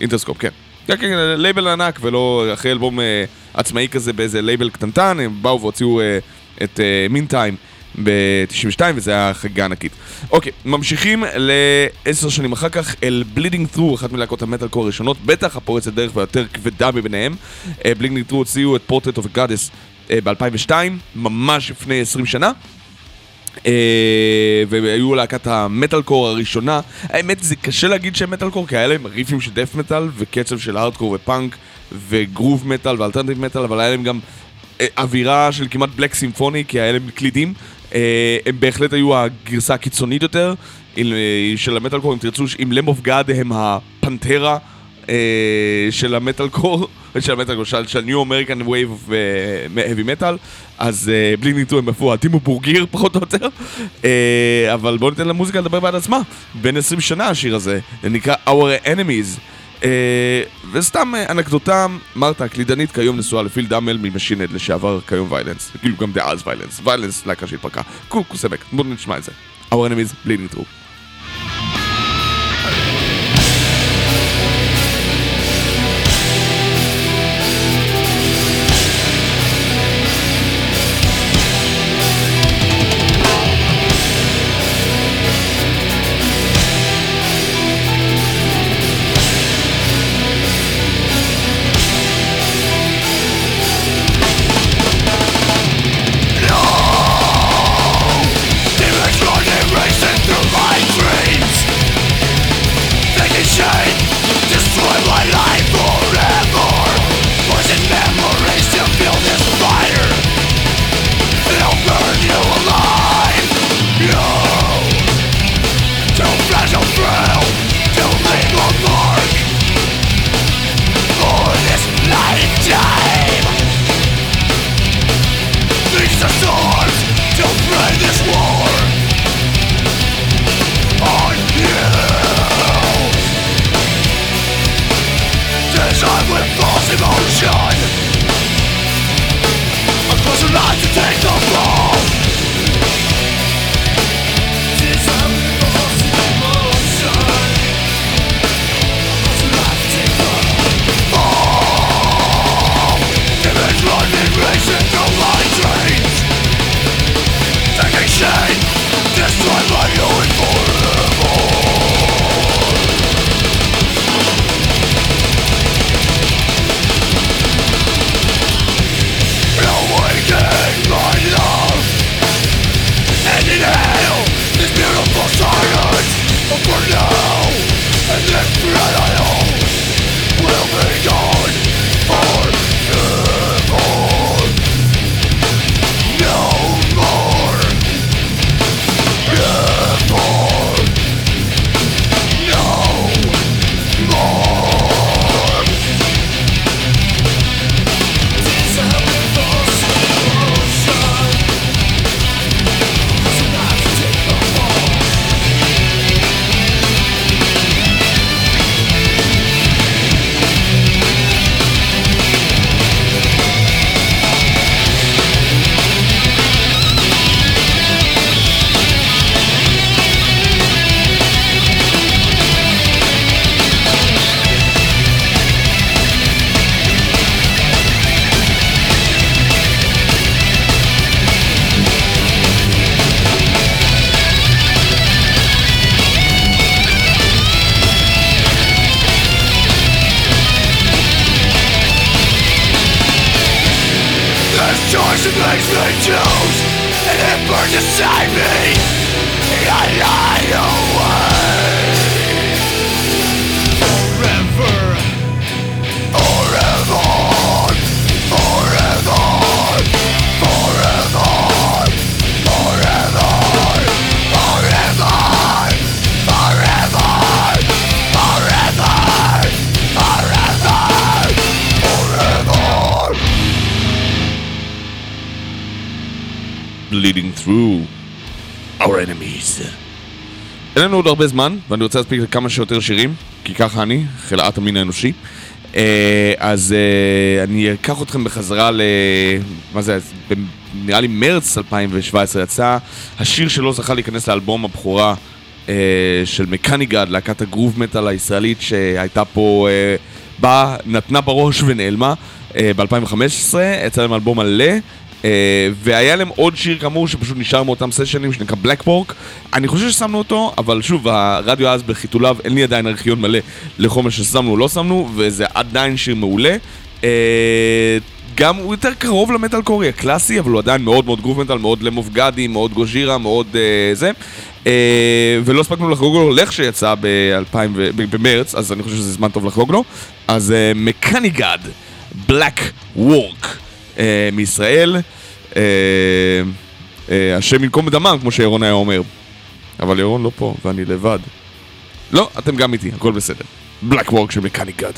Interscope, כן. כן, כן, לייבל ענק, ולא אחרי אלבום עצמאי כזה באיזה לייבל קטנטן, הם באו והוציאו את Meantime ב-92, וזה היה חגיגה ענקית. אוקיי, ממשיכים לעשר שנים אחר כך אל Bleeding Through, אחת מלהקות המטאל קור הראשונות, בטח הפורצת דרך והיותר כבדה מביניהם. Bleeding Through הוציאו את Portrait of Goddess ב-2002, ממש לפני 20 שנה. Uh, והיו להקת המטאל קור הראשונה. האמת זה קשה להגיד שהם מטאל קור כי היה להם ריפים של death metal וקצב של הארדקור ופאנק ו groove metal ו alternative metal אבל היה להם גם uh, אווירה של כמעט black symphonic כי היה להם קלידים. Uh, הם בהחלט היו הגרסה הקיצונית יותר של המטאל קור אם תרצו עם Lamb of God הם הפנטרה uh, של המטאל קור. <laughs> של המטאל של, של New American Wave of Heavy Metal אז uh, Bleeding Through הם ה Dimmu Borgir <laughs> פחות או יותר. uh, אבל בואו ניתן למוזיקה לדבר בעד עצמה. בן 20 שנה השיר הזה זה נקרא Our Enemies. uh, וסתם uh, אנקדוטה מרתה הקלידנית כיום נשואה לפיל דאמל ממשינד לשעבר כיום ויילנס כאילו גם דאז ויילנס. ויילנס להקה שהתפרקה. קוסמק בואו נשמע את זה. Our Enemies בלי ניטו אין לנו עוד הרבה זמן, ואני רוצה להספיק לכמה שיותר שירים, כי ככה אני, חלאת המין האנושי. אה, אז אה, אני אקח אתכם בחזרה ל... מה זה, נראה לי מרץ 2017 יצא השיר שלו זכה להיכנס לאלבום הבכורה אה, של מקניגד, להקת הגרוב מטאל הישראלית שהייתה פה, אה, באה, נתנה בראש ונעלמה אה, ב-2015, יצא להם אלבום מלא. Uh, והיה להם עוד שיר כאמור שפשוט נשאר מאותם סשנים שנקרא בלקפורק אני חושב ששמנו אותו, אבל שוב, הרדיו אז בחיתוליו, אין לי עדיין ארכיון מלא לחומר ששמנו או לא שמנו, וזה עדיין שיר מעולה. Uh, גם הוא יותר קרוב למטאל קורי הקלאסי, אבל הוא עדיין מאוד מאוד גרוב מטאל, מאוד למוב גדי, מאוד גוז'ירה, מאוד uh, זה. Uh, ולא הספקנו לחגוג לו ב-2000 ו- ב- במרץ, אז אני חושב שזה זמן טוב לחגוג לו. אז מקניגד, בלק וורק. אה, מישראל. אה, אה, השם ינקום בדמם, כמו שירון היה אומר. אבל ירון לא פה, ואני לבד. לא, אתם גם איתי, הכל בסדר. בלק וורק של מקניק גאד.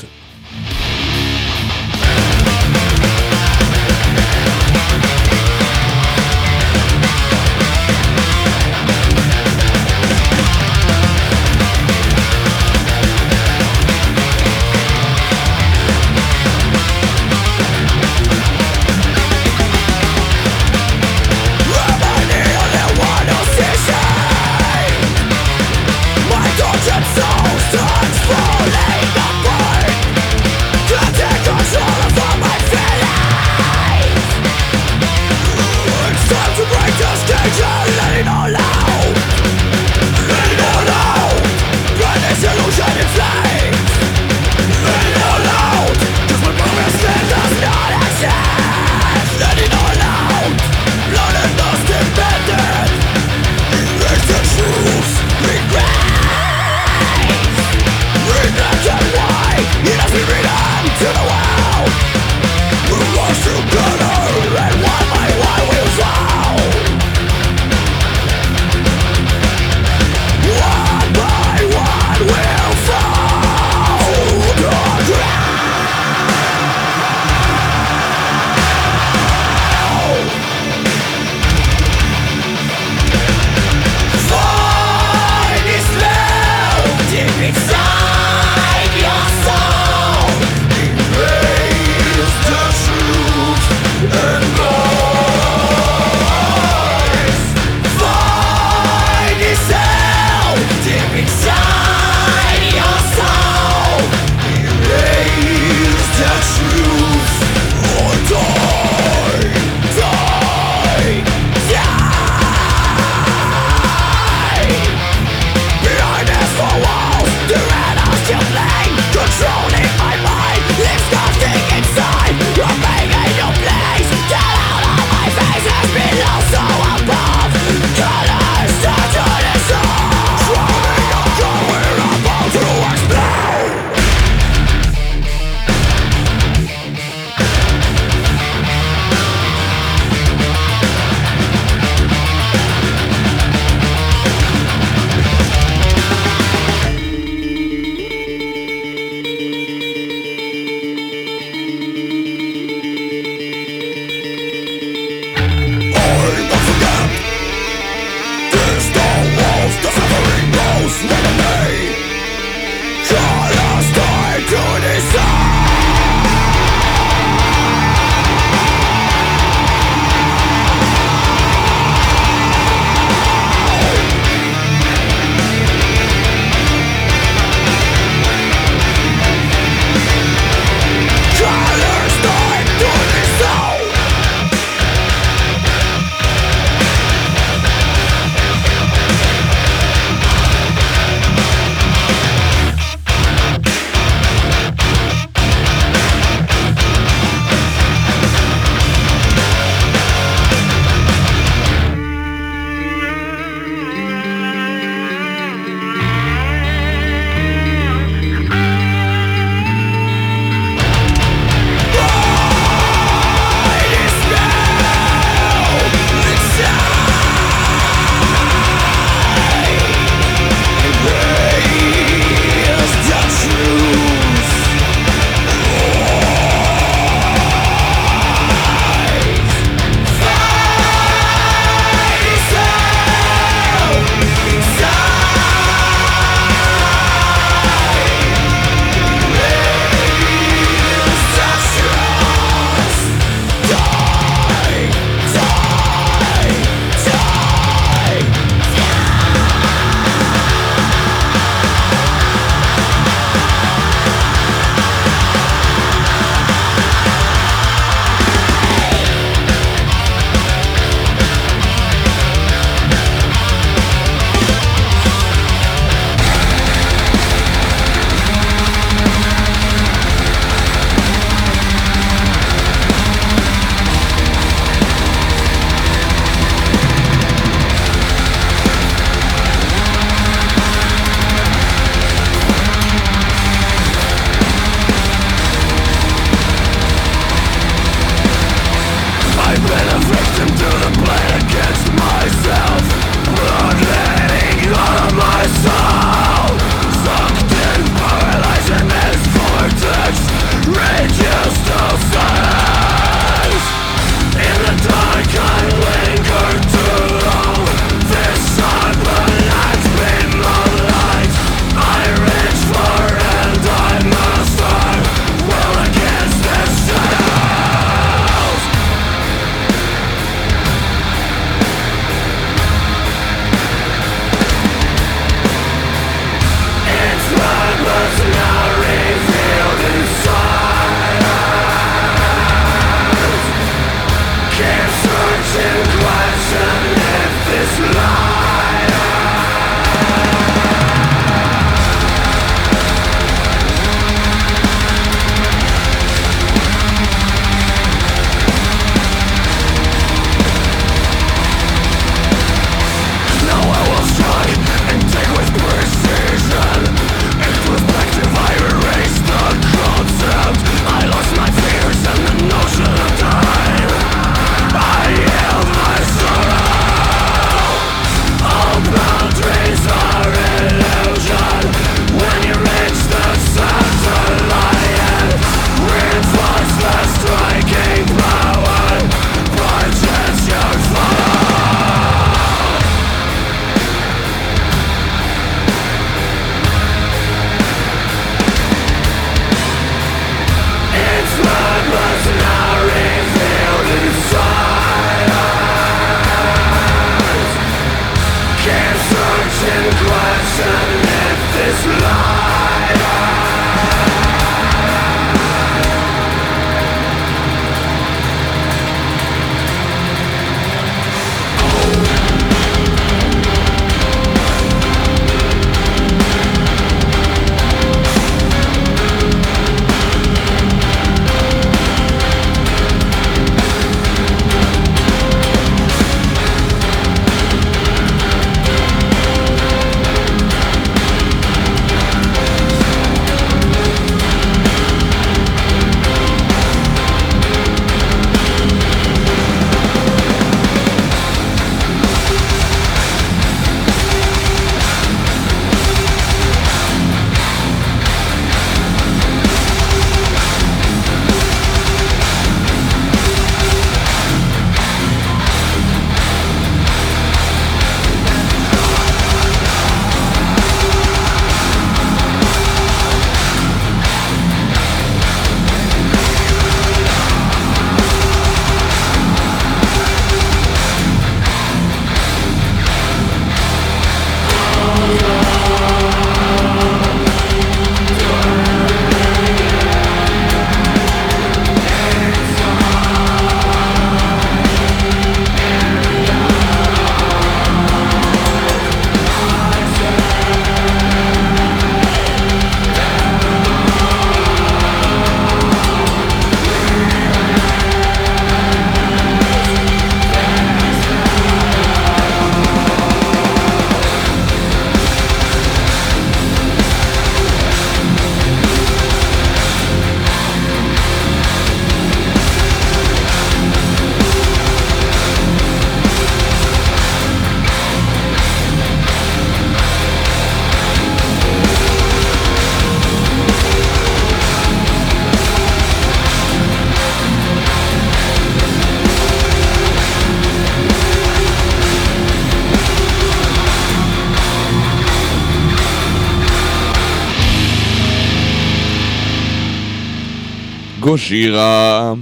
גושירה,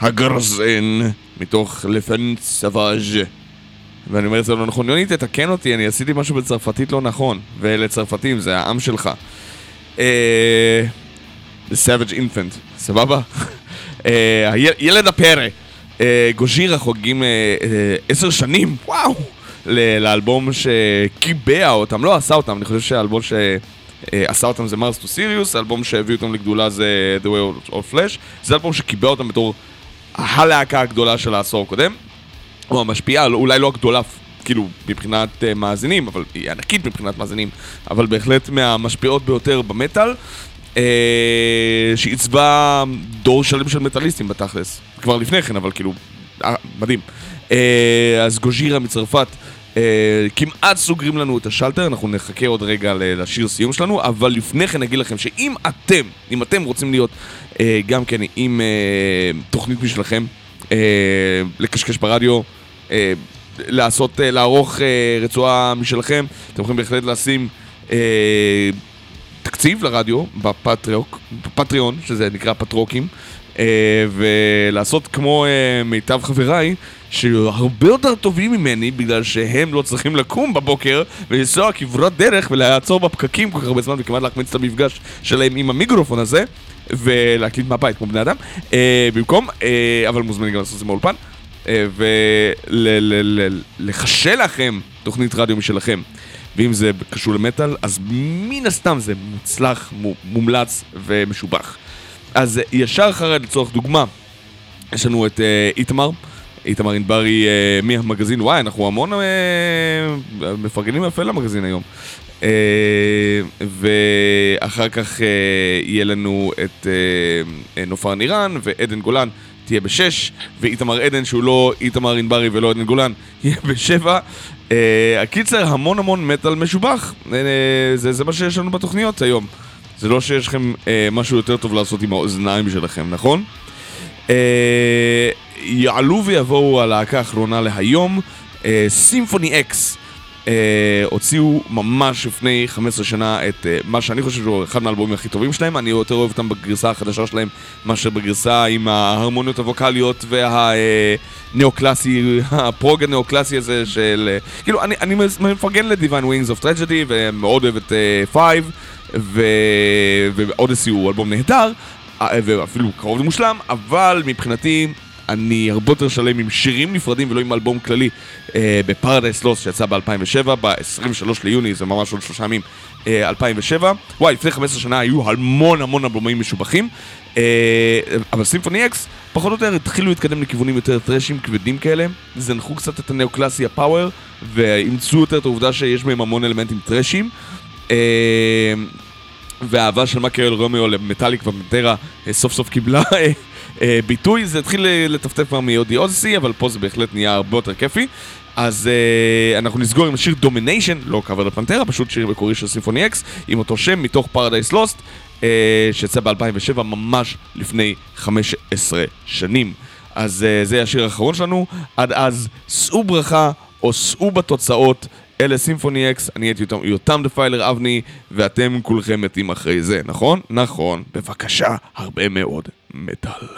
הגרזן, מתוך לפן סוואז' ואני אומר את זה לא נכון. יוני, תתקן אותי, אני עשיתי משהו בצרפתית לא נכון. ואלה צרפתים, זה העם שלך. אה... The Savage סבבה? <laughs> אה, ילד הפרא. אה, גוז'ירה חוגגים אה, אה, עשר שנים, וואו! לאלבום שקיבע אותם, לא עשה אותם, אני חושב שהאלבום שעשה אותם זה מרס טו סיריוס, האלבום שהביא אותם לגדולה זה The Way of Flash, זה אלבום שקיבע אותם בתור הלהקה הגדולה של העשור הקודם. או המשפיעה, אולי לא הגדולה, כאילו, מבחינת uh, מאזינים, אבל היא ענקית מבחינת מאזינים, אבל בהחלט מהמשפיעות ביותר במטאל, uh, שעיצבה דור שלם של מטאליסטים בתכלס. כבר לפני כן, אבל כאילו, אה, מדהים. Uh, אז גוז'ירה מצרפת. Uh, כמעט סוגרים לנו את השלטר, אנחנו נחכה עוד רגע לשיר סיום שלנו, אבל לפני כן נגיד לכם שאם אתם, אם אתם רוצים להיות uh, גם כן עם uh, תוכנית משלכם, אה, לקשקש ברדיו, אה, לעשות, אה, לערוך אה, רצועה משלכם. אתם יכולים בהחלט לשים אה, תקציב לרדיו בפטריוק, בפטריון, שזה נקרא פטרוקים, אה, ולעשות כמו אה, מיטב חבריי, שהרבה יותר טובים ממני, בגלל שהם לא צריכים לקום בבוקר ולנסוע כברת דרך ולעצור בפקקים כל כך הרבה זמן וכמעט להחמיץ את המפגש שלהם עם המיקרופון הזה. ולהקליט מהבית כמו בני אדם, אה, במקום, אה, אבל מוזמנים גם לעשות את זה מהאולפן, אה, ולחשל לכם תוכנית רדיו משלכם. ואם זה קשור למטאל, אז מן הסתם זה מוצלח, מו- מומלץ ומשובח. אז ישר אחרי, לצורך דוגמה, יש לנו את אה, איתמר, איתמר ענברי אה, מהמגזין, וואי, אנחנו המון אה, מפרגנים יפה למגזין היום. אה, ואחר כך אה, יהיה לנו את אה, אה, נופר נירן ועדן גולן תהיה בשש, ואיתמר עדן שהוא לא איתמר ענברי ולא עדן גולן <laughs> יהיה בשבע. אה, הקיצר, המון המון מטאל משובח, אה, זה, זה מה שיש לנו בתוכניות היום. זה לא שיש לכם אה, משהו יותר טוב לעשות עם האוזניים שלכם, נכון? אה, יעלו ויבואו הלהקה האחרונה להיום, סימפוני אקס, אה, הוציאו ממש לפני 15 שנה את אה, מה שאני חושב שהוא אחד מהאלבומים הכי טובים שלהם, אני יותר אוהב אותם בגרסה החדשה שלהם מאשר בגרסה עם ההרמוניות הווקאליות והנאו-קלאסי, הפרוג הנאו-קלאסי הזה של... אה, כאילו, אני, אני מפרגן ל Divine Wings of Tragedy ומאוד אוהב את Five ו Odyssey הוא אלבום נהדר אה, ואפילו קרוב למושלם, אבל מבחינתי אני הרבה יותר שלם עם שירים נפרדים ולא עם אלבום כללי אה, ב Paradise Lost שיצא ב-2007, ב-23 ליוני, זה ממש עוד שלושה ימים, אה, 2007. וואי, לפני 15 שנה היו המון המון אלבומים משובחים, אה, אבל Symphony X פחות או יותר התחילו להתקדם לכיוונים יותר thrash ים כבדים כאלה, זנחו קצת את הנאו-קלאסי ה power, ואימצו יותר את העובדה שיש בהם המון אלמנטים thrash ים. אה, והאהבה של מייקל רומאו למטאליקה ופנטרה אה, סוף סוף קיבלה אה, ביטוי, זה התחיל אה, לטפטף כבר מ The Odyssey, אבל פה זה בהחלט נהיה הרבה יותר כיפי. אז אה, אנחנו נסגור עם השיר Domination, לא קאבר לפנטרה, פשוט שיר מקורי של Symphony X, עם אותו שם מתוך Paradise Lost, אה, שיצא ב-2007, ממש לפני 15 שנים. אז אה, זה השיר האחרון שלנו, עד אז שאו ברכה או שאו בתוצאות. אלה סימפוני אקס, אני הייתי יותם, יותם דפיילר אבני, ואתם כולכם מתים אחרי זה, נכון? נכון. בבקשה, הרבה מאוד מטאל.